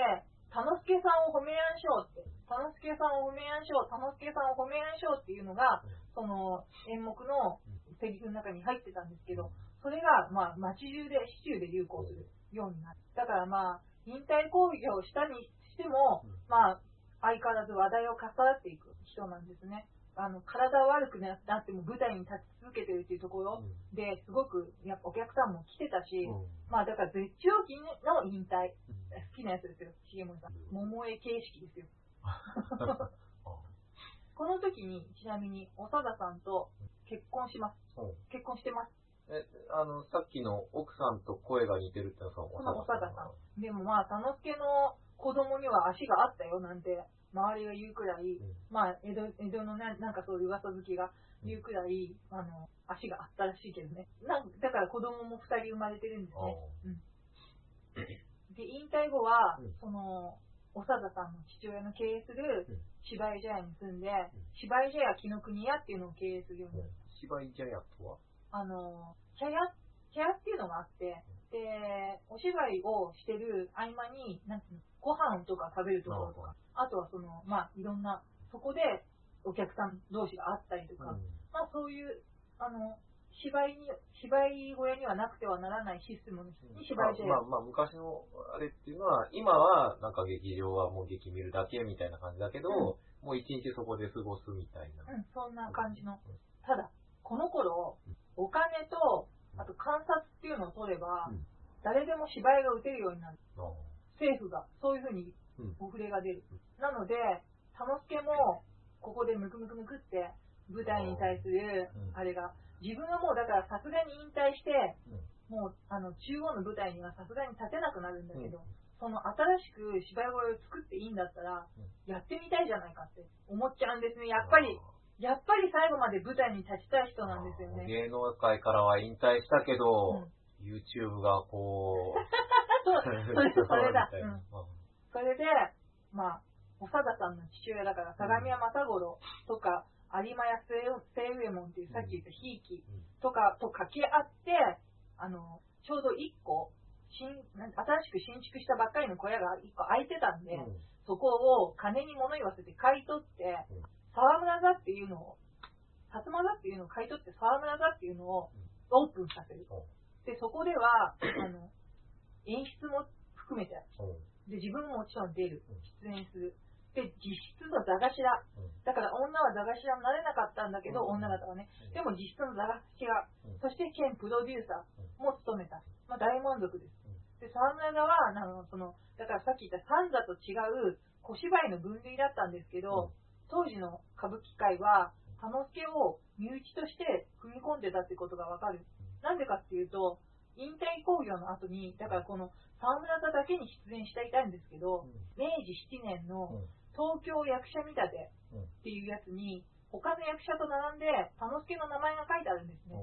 S1: 田之助さんを褒めやんしょうって。田之助さんを褒めやんしょう。田之助さんを褒めやんしょうっていうのが、その演目のセリフの中に入ってたんですけど、それが、まあ、街中で、市中で流行するようになる。だからまあ、引退講義をしたにしても、
S2: うん
S1: まあ、相変わらず話題を重なっていく人なんですね。あの、体悪くなっても舞台に立ち続けてるっていうところで、すごく、やっぱお客さんも来てたし、まあだから絶頂期の引退、好きなやつですよ、重森さん。桃江形式ですよ。この時に、ちなみに、長田さんと結婚します。
S2: うん
S1: 結婚してます。
S2: え、あの、さっきの奥さんと声が似てるってのは
S1: この長田さん。でもまあ、佐之助の子供には足があったよなんて、周りが言うくらい、
S2: うん
S1: まあ、江戸江戸のななんかそういう噂好きが言うくらい、あの、足があったらしいけどね。なんだから子供も二人生まれてるんですね。で、引退後は、
S2: うん
S1: その、長田さんの父親の経営する
S2: うん
S1: 芝居茶屋に住んで、芝居茶屋紀ノ国屋っていうのを経営するようになる。
S2: 芝居茶屋とは
S1: あの、茶屋、茶屋っていうのがあって、で、お芝居をしてる合間に、なんていうの、ご飯とか食べるところとか、あとはその、まあ、いろんな、そこでお客さん同士が会ったりとか、まあ、そういう、あの、芝居に、芝居小屋にはなくてはならないシステムに芝居茶屋。
S2: まあまあ、昔のあれっていうのは、今はなんか劇場はもう劇見るだけみたいな感じだけど、もう一日そこで過ごすみたいな。
S1: うん、そんな感じの。ただ、この頃、お金と、あと観察っていうのを取れば、
S2: うん。
S1: 誰でも芝居が打てるようになる。
S2: あ
S1: 政府が、そういうふうに
S2: うん。
S1: お触れが出る。なので、田之助も、ここでムクムクムクって、舞台に対する
S2: う、ん。
S1: あれが、自分はもうだからさすがに引退して、
S2: うん。
S1: もう、あの、中央の舞台にはさすがに立てなくなるんだけど、
S2: うん。
S1: その新しく芝居小屋を作っていいんだったら、
S2: うん。
S1: やってみたいじゃないかって思っちゃうんですね。やっぱり、やっぱり最後まで舞台に立ちたい人なんですよね。
S2: 芸能界からは引退したけど、
S1: うん
S2: YouTube がこ う、
S1: そう、それそれだ。それで、まあ、長田さんの父親だから、相模屋正五郎とか、有馬屋清右衛門っていうさっき言ったひいきとかと掛け合って、あの、ちょうど1個、新新しく新築したばっかりの小屋が1個空いてたんで、
S2: うん
S1: そこを金に物言わせて買い取って
S2: うん、
S1: 沢村座っていうのを、薩摩座っていうのを買い取って沢村座っていうのをオープンさせる。で、そこでは、あの、演出も含めて、で、自分ももちろん出る
S2: うん、
S1: 出演する。で、実質の座頭。だから女は座頭になれなかったんだけど、
S2: うん
S1: 女方はね。
S2: うん
S1: でも実質の座頭
S2: うん。
S1: そして兼プロデューサーも務めた。まあ大満足です。で、沢村座は、あの、その、だからさっき言った三座と違う小芝居の分類だったんですけど、当時の歌舞伎界は、田之助を身内として踏み込んでたってことがわかる。なんでかっていうと、引退興行の後に、だからこの沢村座だけに出演していたんですけど、明治7年の東京役者見立てっていうやつに、他の役者と並んで、田之助の名前が書いてあるんですね。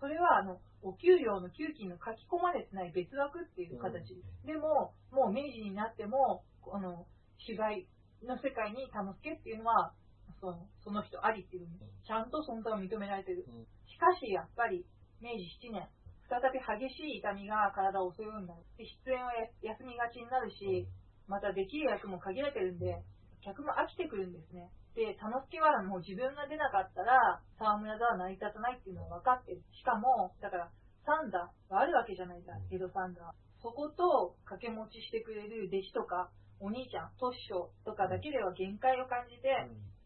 S1: それは、あの、お給料の給金の書き込まれてない別枠っていう形。でも、もう明治になっても、あの、芝居の世界に田之助っていうのは、そのその人ありっていうふうに、ちゃんと存在を認められてる。しかし、やっぱり、明治7年、再び激しい痛みが体を襲うようになる。で出演はや休みがちになるし、またできる役も限られてるんで、客も飽きてくるんですね。で、田之助はもう自分が出なかったら、沢村座は成り立たないっていうのは分かってる。しかも、だから、三座があるわけじゃないか、江戸三座は。そこと掛け持ちしてくれる弟子とか、お兄ちゃん、トッショとかだけでは限界を感じて、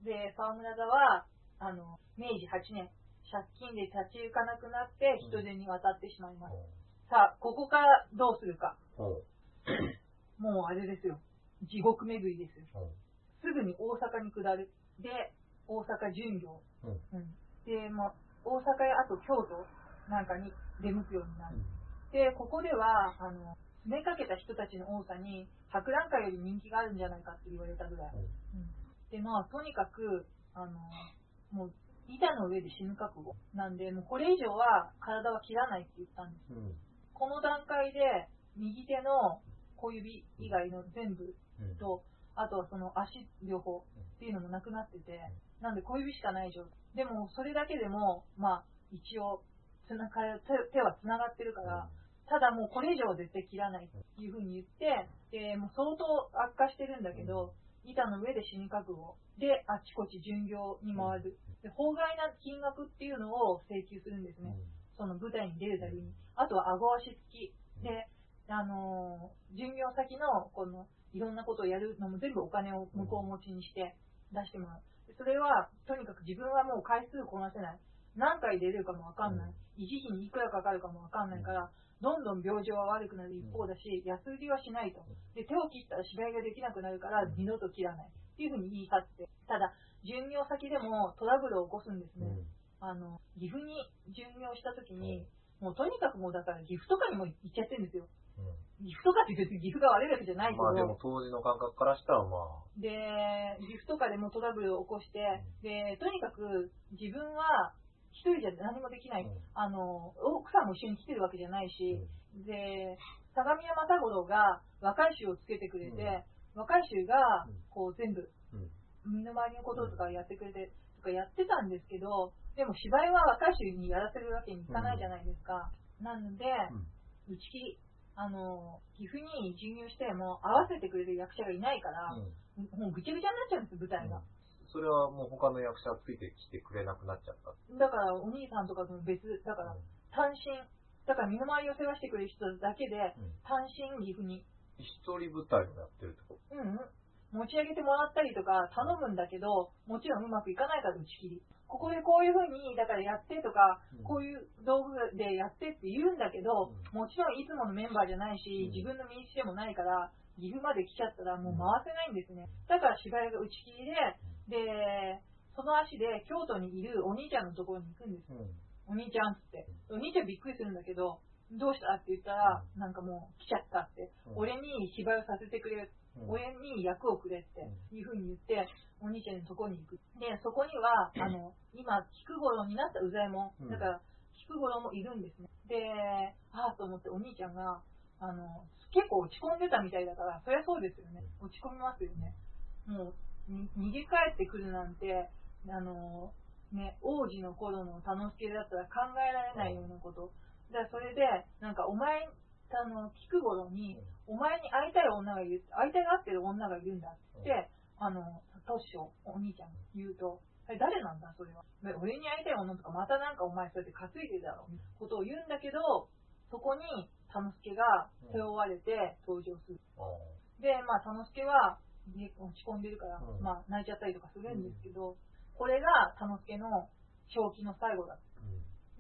S1: で、沢村座は、あの、明治8年、借金で立ち行かなくなって人手に渡ってしまいます。さあ、ここからどうするか。もうあれですよ。地獄巡りですよ。すぐに大阪に下る。で、大阪巡業。うんで、まあ、大阪やあと京都なんかに出向くようになる。で、ここでは、あの、詰めかけた人たちの多さに、博覧会より人気があるんじゃないかって言われたぐらい。うんで、まあ、とにかく、あの、もう、板の上で死ぬ覚悟。なんで、もうこれ以上は体は切らないって言ったんです。この段階で、右手の小指以外の全部と、あとはその足両方っていうのもなくなってて、なんで小指しかない状態。でも、それだけでも、まあ、一応、つなが手手は繋がってるから、ただもうこれ以上は絶対切らないっていうふうに言って、で、もう相当悪化してるんだけど、板の上で死に覚悟で、あちこち巡業に回る。で、法外な金額っていうのを請求するんですね。その舞台に出るたびに。あとは顎足付き。で、あの、巡業先の、この、いろんなことをやるのも全部お金を向こう持ちにして出してもらう。それは、とにかく自分はもう回数こなせない。何回出れるかもわかんない。維持費にいくらかかるかもわかんないから、どんどん病状は悪くなる一方だし、安売りはしないと。で、手を切ったら芝居ができなくなるから、二度と切らない。っていうふうに言い張って。ただ、巡業先でもトラブルを起こすんですね。あの、岐阜に巡業した時に、もうとにかくもうだから岐阜とかにも行っちゃってるんですよ。岐阜とかって別に岐阜が悪いわけじゃないけど、
S2: まあでも当時の感覚からしたらまあ、
S1: で、岐阜とかでもトラブルを起こして、で、とにかく自分は一人じゃ何もできない。
S2: うん。
S1: あの、奥さんも一緒に来てるわけじゃないし、で、相模山田五郎が若い衆をつけてくれて、若い衆が
S2: うん。
S1: こう全部
S2: うん。
S1: 身の回りのこととかやってくれて、とかやってたんですけど、でも芝居は若い衆にやらせるわけにいかないじゃないですか。なので、打ち切り、あの、岐阜に巡業しても合わせてくれる役者がいないから、もうぐちゃぐちゃになっちゃうんですよ、舞台が。
S2: それはもう他の役者がついてきてくれなくなっちゃった。
S1: だから、お兄さんとかとも別、だから、単身、だから身の回りを世話してくれる人だけで、単身岐阜に、
S2: 一人舞台をやってるってこ
S1: うんうん、持ち上げてもらったりとか頼むんだけど、もちろんうまくいかないから打ち切り。ここでこういう風に、だからやってとか、
S2: うん。
S1: こういう道具でやってって言うんだけど、もちろんいつものメンバーじゃないし
S2: うん、
S1: 自分の身内でもないから、岐阜まで来ちゃったらもう回せないんですね。だから芝居が打ち切りで、で、その足で京都にいるお兄ちゃんのところに行くんです。
S2: と。
S1: お兄ちゃんっつって。お兄ちゃんびっくりするんだけど、どうしたって言ったら、なんかもう来ちゃったって。
S2: うん
S1: 俺に芝居をさせてくれ、俺に役をくれっていうふうに言って、お兄ちゃんのとこに行く。で、そこには、あの、今、菊五郎になったうざいも
S2: うん
S1: ん。だから、菊五郎もいるんですね。で、ああと思ってお兄ちゃんが、あの、結構落ち込んでたみたいだから、そりゃそうですよね。落ち込みますよね。もう、に逃げ帰ってくるなんて、あの、ね、王子の頃の楽之助だったら考えられないようなこと。だからそれで、なんかお前、あの、菊五郎に、お前に会いたい女がいる、会いたがってる女がいるんだって、あの、トッショ、お兄ちゃんが言うと、え、誰なんだ、それは。で俺に会いたい女とか、またなんかお前そうやって担いでるだろう、ことを言うんだけど、そこに、田之助が背負われて登場する。で、まあ、田之助は、ね落ち込んでるから、
S2: うん。
S1: まあ、泣いちゃったりとかするんですけど、これが田之助の正気の最後だ。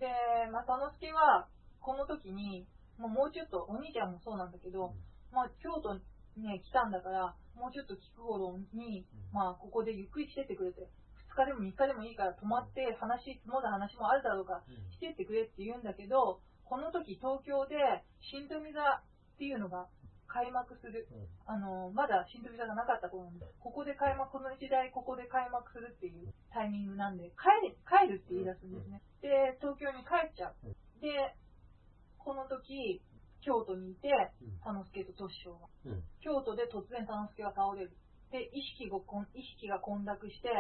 S1: で、まあ、田之助は、この時に、もうもうちょっと、お兄ちゃんもそうなんだけど、まあ、京都にね、来たんだから、もうちょっと菊五郎に、まあ、ここでゆっくりしてってくれて、2日でも3日でもいいから泊まって話、積もる話もあるだろうから、してってくれって言うんだけど、この時東京で新富座っていうのが開幕する。あの、まだ新富座がなかった頃なんで、ここで開幕、この時代ここで開幕するっていうタイミングなんで、帰る、帰るって言い出すんですね。で、東京に帰っちゃう。で、この時、京都にいて、田之助と敏章が。京都で突然田之助が倒れる。で、意識がこん意識が混濁して、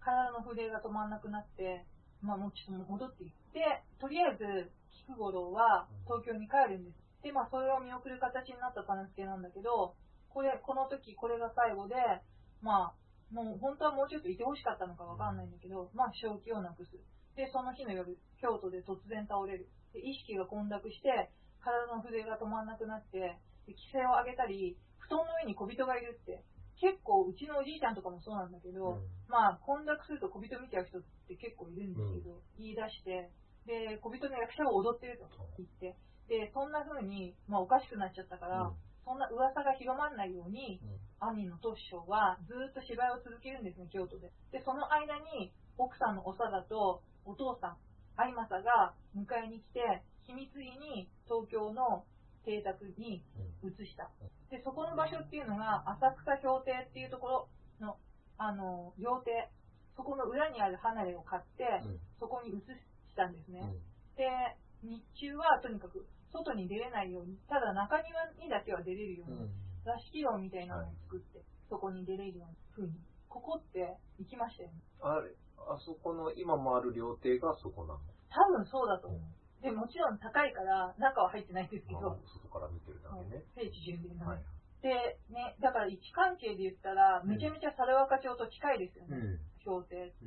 S1: 体の震えが止まんなくなって、まあもうちょっと戻っていって、とりあえず、菊五郎は東京に帰るんです。で、まあそれを見送る形になった田之助なんだけど、これ、この時これが最後で、まあ、もう本当はもうちょっといてほしかったのかわかんないんだけど、まあ正気をなくす。で、その日の夜、京都で突然倒れる。で、意識が混濁して、体の筆が止まんなくなって、で規制を上げたり、布団の上に小人がいるって。結構、うちのおじいちゃんとかもそうなんだけど、まあ、混濁すると小人見ちゃう人って結構いるんですけど、言い出して、で、小人の役者が踊ってると言って、で、そんな風に、まあ、おかしくなっちゃったから、そんな噂が広まらないように、兄のトッショはずーっと芝居を続けるんですね、京都で。で、その間に、奥さんの長田とお父さん、有正が迎えに来て、秘密裏に東京の邸宅に移した。で、そこの場所っていうのが、浅草氷亭っていうところの、あの、料亭。そこの裏にある離れを買って、そこに移したんですね。で、日中はとにかく外に出れないように、ただ中庭にだけは出れるように、座敷牢みたいなのを作って、そこに出れるような風に。ここって行きましたよね。
S2: あれ、あそこの今もある料亭がそこなの？
S1: 多分そうだと思う。で、もちろん高いから中は入ってないんですけ
S2: まあ
S1: ど、
S2: 外から見てるだけね。
S1: 聖地巡礼の
S2: はい
S1: ね。。で、ね、だから位置関係で言ったら、めちゃめちゃ猿若町と近いですよね。氷亭って。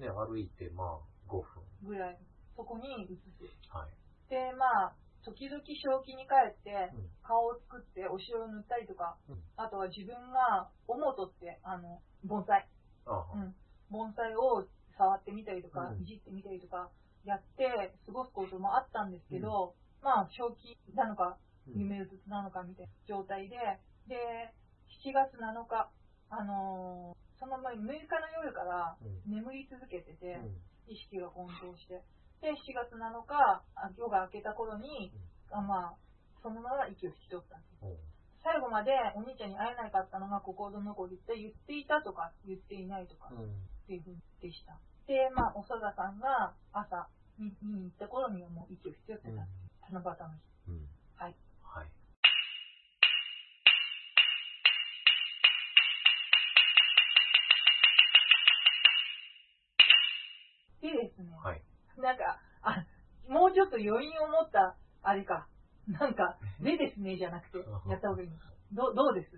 S2: ね、歩いてまあ5分。
S1: ぐらい。そこに移す。
S2: はい。
S1: で、まあ、時々正気に帰って
S2: うん。
S1: 顔を作ってお塩を塗ったりとか、
S2: うん。
S1: あとは自分がおもとってあの盆栽、
S2: あ
S1: うん、盆栽を触ってみたりとか、
S2: うん。
S1: いじってみたりとかやって過ごすこともあったんですけど、まあ正気なのか
S2: うん。
S1: 夢うつつなのかみたいな状態で、で、7月7日、あのーその前6日の夜から
S2: うん。
S1: 眠り続けてて、
S2: うん。
S1: 意識が混沌して、で、7月7日、あ夜が明けた頃に、あまあ、そのまま息を引き取ったんです。
S2: うん
S1: 最後までお兄ちゃんに会えなかったのが心残りって言っていたとか言っていないとか
S2: うん
S1: っていうふうでした。で、まあ、長田さんが朝見見に行った頃にはもう息を引き取ってた。七夕の日。
S2: うん
S1: はい。
S2: はい。
S1: でですね、
S2: はい。
S1: なんか、あ、もうちょっと余韻を持った、あれか。なんか、でですね、じゃなくて、やった方がいい。どどうです？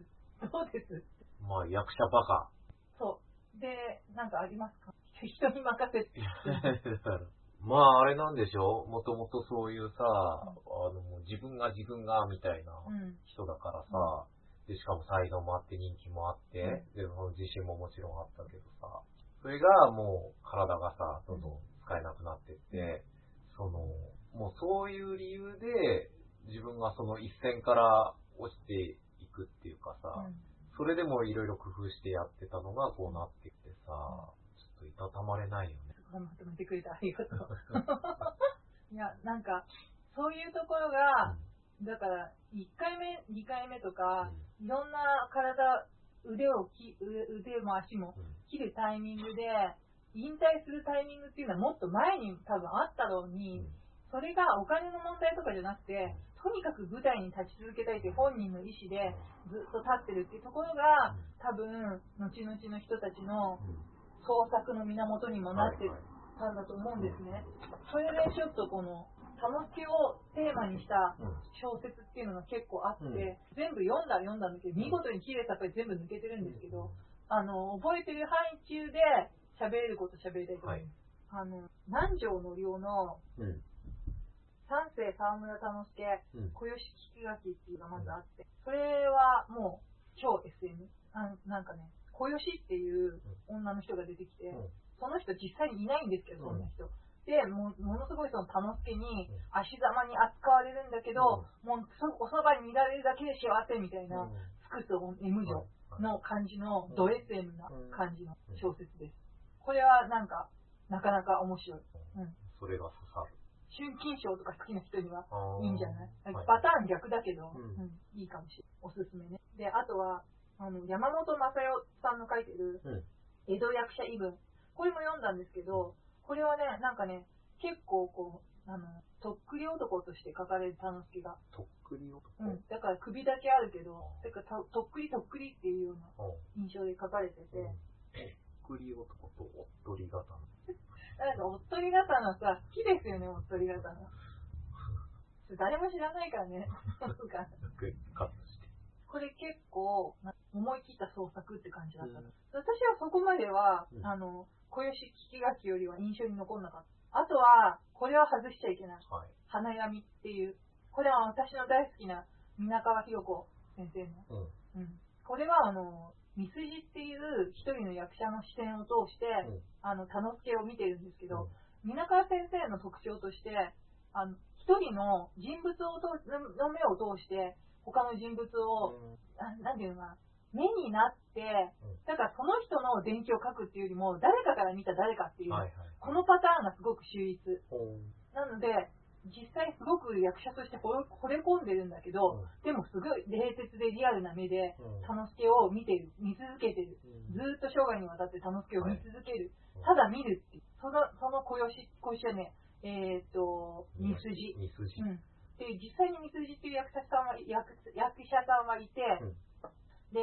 S1: どうです？
S2: まあ、役者バカ。
S1: そう。で、なんかありますか？人に任せて。
S2: まあ、あれなんでしょうもともとそういうさ、あの、もう自分が自分がみたいな
S1: うん。
S2: 人だからさ、で、しかも才能もあって人気もあって、で、その自信ももちろんあったけどさ、それがもう体がさ、どんどん使えなくなってって、その、もうそういう理由で、自分がその一線から落ちていくっていうかさ、
S1: うん
S2: それでもいろいろ工夫してやってたのがこうなってきてさ、ちょっといたたまれないよね。
S1: まとめてくれてありがとう。いや、なんか、そういうところが、だから、1回目、2回目とか、いろんな体、腕をき、腕腕も足も
S2: うん
S1: 切るタイミングで、引退するタイミングっていうのはもっと前に多分あったろうに、それがお金の問題とかじゃなくて、とにかく舞台に立ち続けたいという本人の意思でずっと立ってるっていうところが、多分、後々の人たちの創作の源にもなってたんだと思うんですね。それでちょっとこの、楽しをテーマにした
S2: うん。
S1: 小説っていうのが結構あって、
S2: うん。
S1: 全部読んだら読んだんだけど、見事に綺麗さっぱり全部抜けてるんですけど、あの、覚えてる範囲中で喋れること喋りたいと思います。あの、南條のりおの
S2: うん。
S1: 三世沢村忠介、
S2: うん。
S1: 小吉聞き書きっていうのがまずあって、それはもう超 SM。あなんかね、小吉っていう女の人が出てきて、
S2: うん
S1: その人実際にいないんですけど、そんな人。でも、ものすごいその楽助に
S2: うん
S1: 足ざまに扱われるんだけど、もうそおそばにいられるだけで幸せみたいな、尽くす M 女の感じのド SM な感じの小説です。これはなんか、なかなか面白い。うん。
S2: それが刺さる。
S1: 春金賞とか好きな人にはいいんじゃない、
S2: はい
S1: パターン逆だけど、
S2: う
S1: うんんいいかもしれない。おすすめね。で、あとは、あの、山本正代さんの書いてる
S2: うん、
S1: 江戸役者異文。これも読んだんですけど、これはね、なんかね、結構こう、あの、とっくり男として書かれる楽しが。
S2: とっくり男？
S1: うん。だから首だけあるけど、だからととっくりとっくりっていうような
S2: うん
S1: 印象で書かれてて、
S2: とっくり男とおっとり型の。
S1: なんか、おっとり型のさ、好きですよね、おっとり型の。誰も知らないからね。なんか
S2: カットして。
S1: これ結構、な思い切った創作って感じだった。
S2: うん
S1: 私はそこまでは、
S2: うん
S1: あの、小吉聞き書きよりは印象に残んなかった。あとは、これは外しちゃいけない。
S2: はい。
S1: 花闇っていう。これは私の大好きな皆川博子先生の。
S2: うん。
S1: うん。これは、あの、ミスジっていう一人の役者の視点を通して、
S2: うん。
S1: あの、楽助を見てるんですけど、皆川先生の特徴として、あの、一人の人物を通の目を通して、他の人物を、ななんていうのかな、目になって、だからその人の伝記を書くっていうよりも、誰かから見た誰かっていう、
S2: はいはい。
S1: このパターンがすごく秀逸。
S2: ほ
S1: なので、実際すごく役者として惚れ込んでるんだけど、
S2: うん
S1: でもすごい冷徹でリアルな目で、
S2: うん
S1: 楽助を見てる、見続けてる。
S2: うん
S1: ずーっと生涯にわたって楽助を見続ける。
S2: はい
S1: ただ見るって。その、その小吉、小吉はね、えっ、と、三筋。うん。で、実際に三筋っていう役者さんは、役役者さんはいて、
S2: うん
S1: で、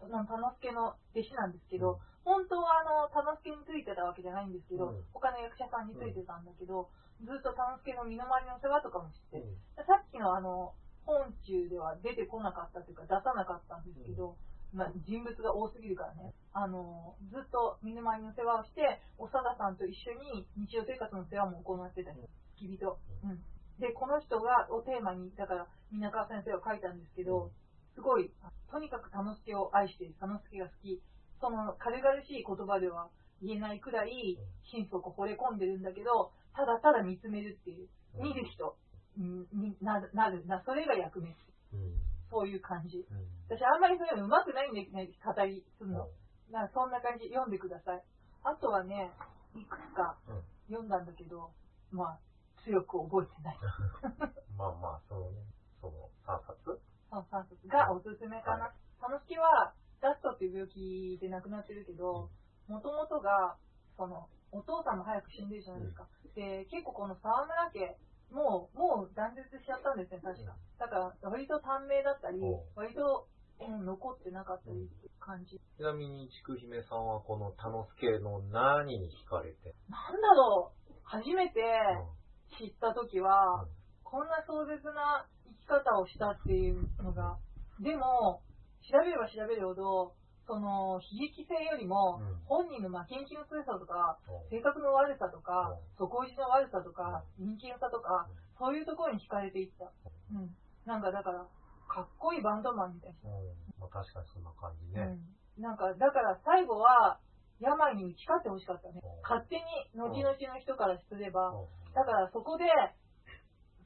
S1: その田之助の弟子なんですけど、本当はあの、田之助についてたわけじゃないんですけど、
S2: うん
S1: 他の役者さんについてたんだけど、ずっと田之助の身の回りの世話とかもして、
S2: うん。
S1: さっきのあの、本中では出てこなかったというか出さなかったんですけど、まあ、人物が多すぎるからね、あの、ずっと身の回りの世話をして、長田さんと一緒に日常生活の世話も行ってたり、付き人。うん。で、この人が、をテーマに、だから、皆川先生は書いたんですけど、すごい、とにかく楽之助を愛している、楽之助が好き。その、軽々しい言葉では言えないくらい、心底惚れ込んでるんだけど、ただただ見つめるっていう、見る人になる、なる、な、それが役目。
S2: うん。
S1: そういう感じ。
S2: うん。
S1: 私あんまりそういうの上手くないんでね、語りするの。
S2: う
S1: なそんな感じ、読んでください。あとはね、いくつか
S2: うん
S1: 読んだんだけど、まあ、強く覚えてない。
S2: まあまあ、そのね、その3冊
S1: その3冊がおすすめかな。楽しきは、ダストっていう病気で亡くなってるけど、もともとが、その、お父さんも早く死んでるじゃないですか。で、結構この沢村家、もう、もう断絶しちゃったんですね、確か。だから、割と短命だったり割と、うん、残ってなかったりって感じ。
S2: ちなみに、ちくひめさんはこの田之助の何に惹かれて、
S1: なんだろう、初めて知った時は、
S2: うん。
S1: こんな壮絶な生き方をしたっていうのが、でも、調べれば調べるほど、その、悲劇性よりも
S2: うん、
S1: 本人の負けん気の強さとか、
S2: うん
S1: 性格の悪さとか
S2: うん、
S1: 底意地の悪さとか、人気の差とか、そういうところに惹かれていった。うん。なんかだから、かっこいいバンドマンみたいな。
S2: うんまあ、確かにそんな感じね。
S1: うん。なんか、だから最後は、病に打ち勝ってほしかったね
S2: うん。
S1: 勝手に、後々の人からすれば、
S2: うん
S1: だからそこで、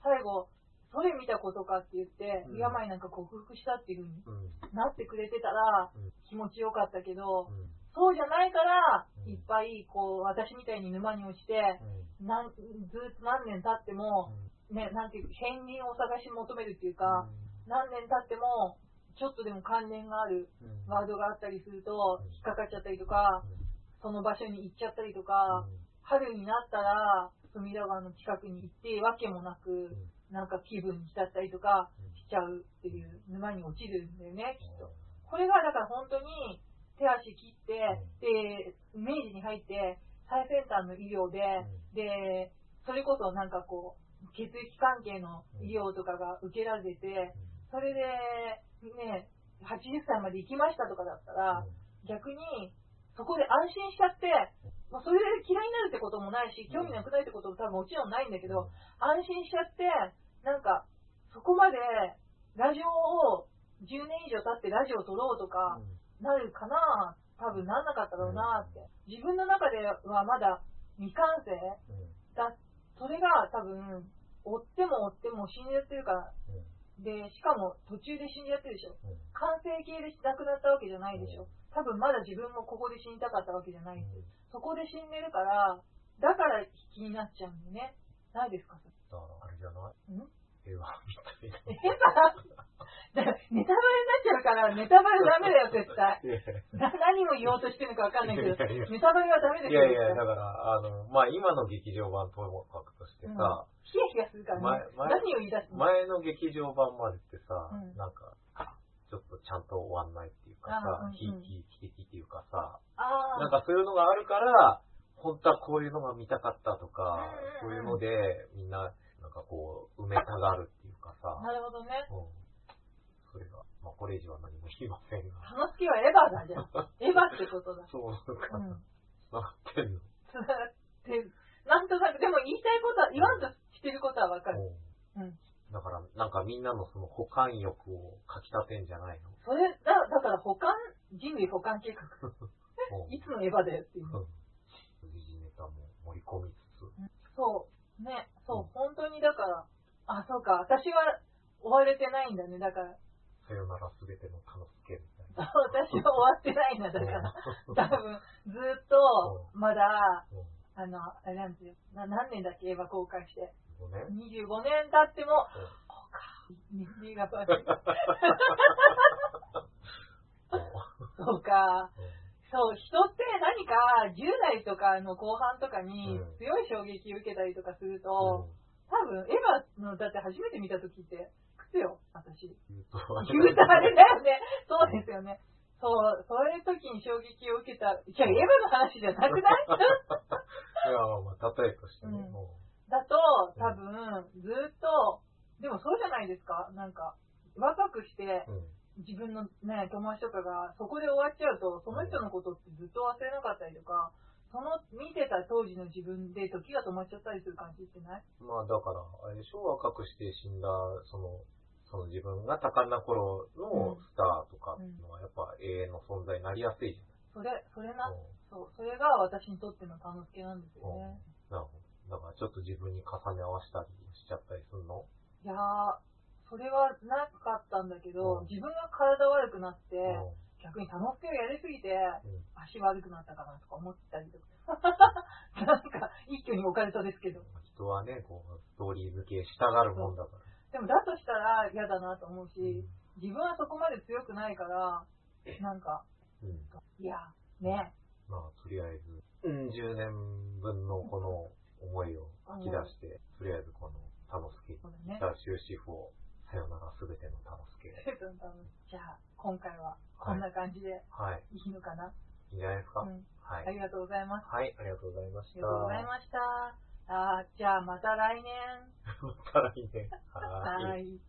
S1: 最後、それ見たことかって言って、
S2: うん。
S1: 病なんか克服したっていう風に
S2: うん。
S1: なってくれてたら
S2: うん。
S1: 気持ちよかったけど、
S2: うん。
S1: そうじゃないから、
S2: うん。
S1: いっぱいこう、私みたいに沼に落ちて、
S2: うん。
S1: なんずっと何年経っても、ね、なんていう、片鱗を探し求めるっていうか、何年経っても、ちょっとでも関連がある
S2: うん。
S1: ワードがあったりすると
S2: うん、
S1: 引っかかっちゃったりとか、その場所に行っちゃったりとか、春になったら、隅田川の近くに行って、わけもなく、なんか気分に浸ったりとかしちゃうっていう沼に落ちるんだよね、きっと。これがだから本当に手足切って、で、明治に入って最先端の医療で、で、それこそなんかこう、血液関係の医療とかが受けられて、それでね、80歳まで行きましたとかだったら、逆にそこで安心しちゃって、まあ、それで嫌いになるってこともないし、興味なくないってことも多分もちろんないんだけど、安心しちゃって、なんか、そこまでラジオを10年以上経ってラジオを撮ろうとかなるかな？多分なんなかったろうなって。自分の中ではまだ未完成だ。それが多分、追っても追っても死んじゃってるから。で、しかも途中で死んじゃってるでしょ。完成形で亡くなったわけじゃないでしょ。多分まだ自分もここで死にたかったわけじゃないんですよ。そこで死んでるから、だから気になっちゃうんだよね。ないですか？それ
S2: だからあれじゃない？
S1: ん？
S2: 映画みたいな。
S1: ネタバレになっちゃうから、ネタバレダメだよ、絶対。何を言おうとしてるのかわかんないけど、ネタバレはダメですよ。
S2: やいや、だから、あの、まあ、今の劇場版ともかくとしてさ、
S1: ヒヤヒヤするからね。何を言い出すの？
S2: 前の劇場版までってさ、
S1: うん。
S2: なんか、ちょっとちゃんと終わんないっていうかさひいき的っていうかさ、
S1: あ
S2: なんかそういうのがあるから、本当はこういうのが見たかったとかそういうので、みんな、なんかこう、埋めたがるっていうか
S1: あ、
S2: さ、
S1: なるほどね。
S2: うん。それが、まあ、これ以上は何も言いませんが。
S1: 楽しきはエヴァだじゃん。エヴァってことだ。
S2: そうなのかな。
S1: うん。
S2: なってんの。
S1: つながって、なんとなく、でも言いたいことは、言わんとしてることはわかる。
S2: うん
S1: うん。
S2: だから、なんかみんなのその保管欲をかきたてんじゃないの？
S1: それ、だだから保管、人類保管計画。
S2: うん
S1: いつのエヴァだよっていう。
S2: うん時事ネタも盛り込みつつ。
S1: そう。ね。そうう。
S2: ん
S1: 本当にだから、あ、そうか。私は追われてないんだね。だから、
S2: さよならすべての楽しけみたいな。
S1: 私は終わってないんだ。だから、多分、ずっと、まだ、
S2: うん。
S1: あの、あれなんですよ。な何年だっけ、エヴァ公開して。
S2: ごめん。
S1: 25年経っても、そうか。年齢が悪い。そうか。そう、人って何か10代とかの後半とかに
S2: うん
S1: 強い衝撃を受けたりとかすると、
S2: うん
S1: 多分、エヴァの、だって初めて見た時って、靴よ、私。
S2: 言うと、
S1: 言うとあれだよね。そうですよね。そう、そういう時に衝撃を受けた、じゃあエヴァの話じゃなくない？
S2: いや、まあ、例えとしてね。
S1: うん
S2: も
S1: だと、多分、ずっと、でもそうじゃないですか。なんか、若くして
S2: う、うん。
S1: 自分のね、友達とかがそこで終わっちゃうと、その人のことってずっと忘れなかったりとか、その見てた当時の自分で時が止まっちゃったりする感じってない？
S2: まあだから、あれでしょ、若くして死んだ、その、その自分が多感な頃のスターとかっていうのはやっぱ永遠の存在になりやすいじ
S1: それ、それな、
S2: ゃない。
S1: そう、それが私にとっての楽しけなんですよね。
S2: なるほど。だからちょっと自分に重ね合わせたりしちゃったりするの？
S1: いやー、それはなかったんだけど、
S2: うん
S1: 自分が体悪くなって、
S2: う
S1: 逆に楽しけをやりすぎて、
S2: ん。
S1: 足悪くなったかなとか思ったりとか。なんか、一挙にオカルトですけど。
S2: 人はね、こう、ストーリー付けしたがるもんだから。
S1: でもだとしたら嫌だなと思うし、
S2: うん
S1: 自分はそこまで強くないから、なんか、
S2: うん。
S1: いや、ね、
S2: まあ、とりあえず、うん、10年分のこの思いを吐き出して、とりあえずこの、タノスケ、
S1: そうだね。
S2: 北終止符を、さよならすべてのタノスケ。
S1: じゃあ、今回はこんな感じで
S2: はい。
S1: いいのかな、
S2: いいんじゃないですか、
S1: うん。
S2: はい。
S1: ありがとうございます。
S2: はい、ありがとうございました。
S1: ありがとうございました。あーじゃあまた来年。
S2: また来年。はい。
S1: はい。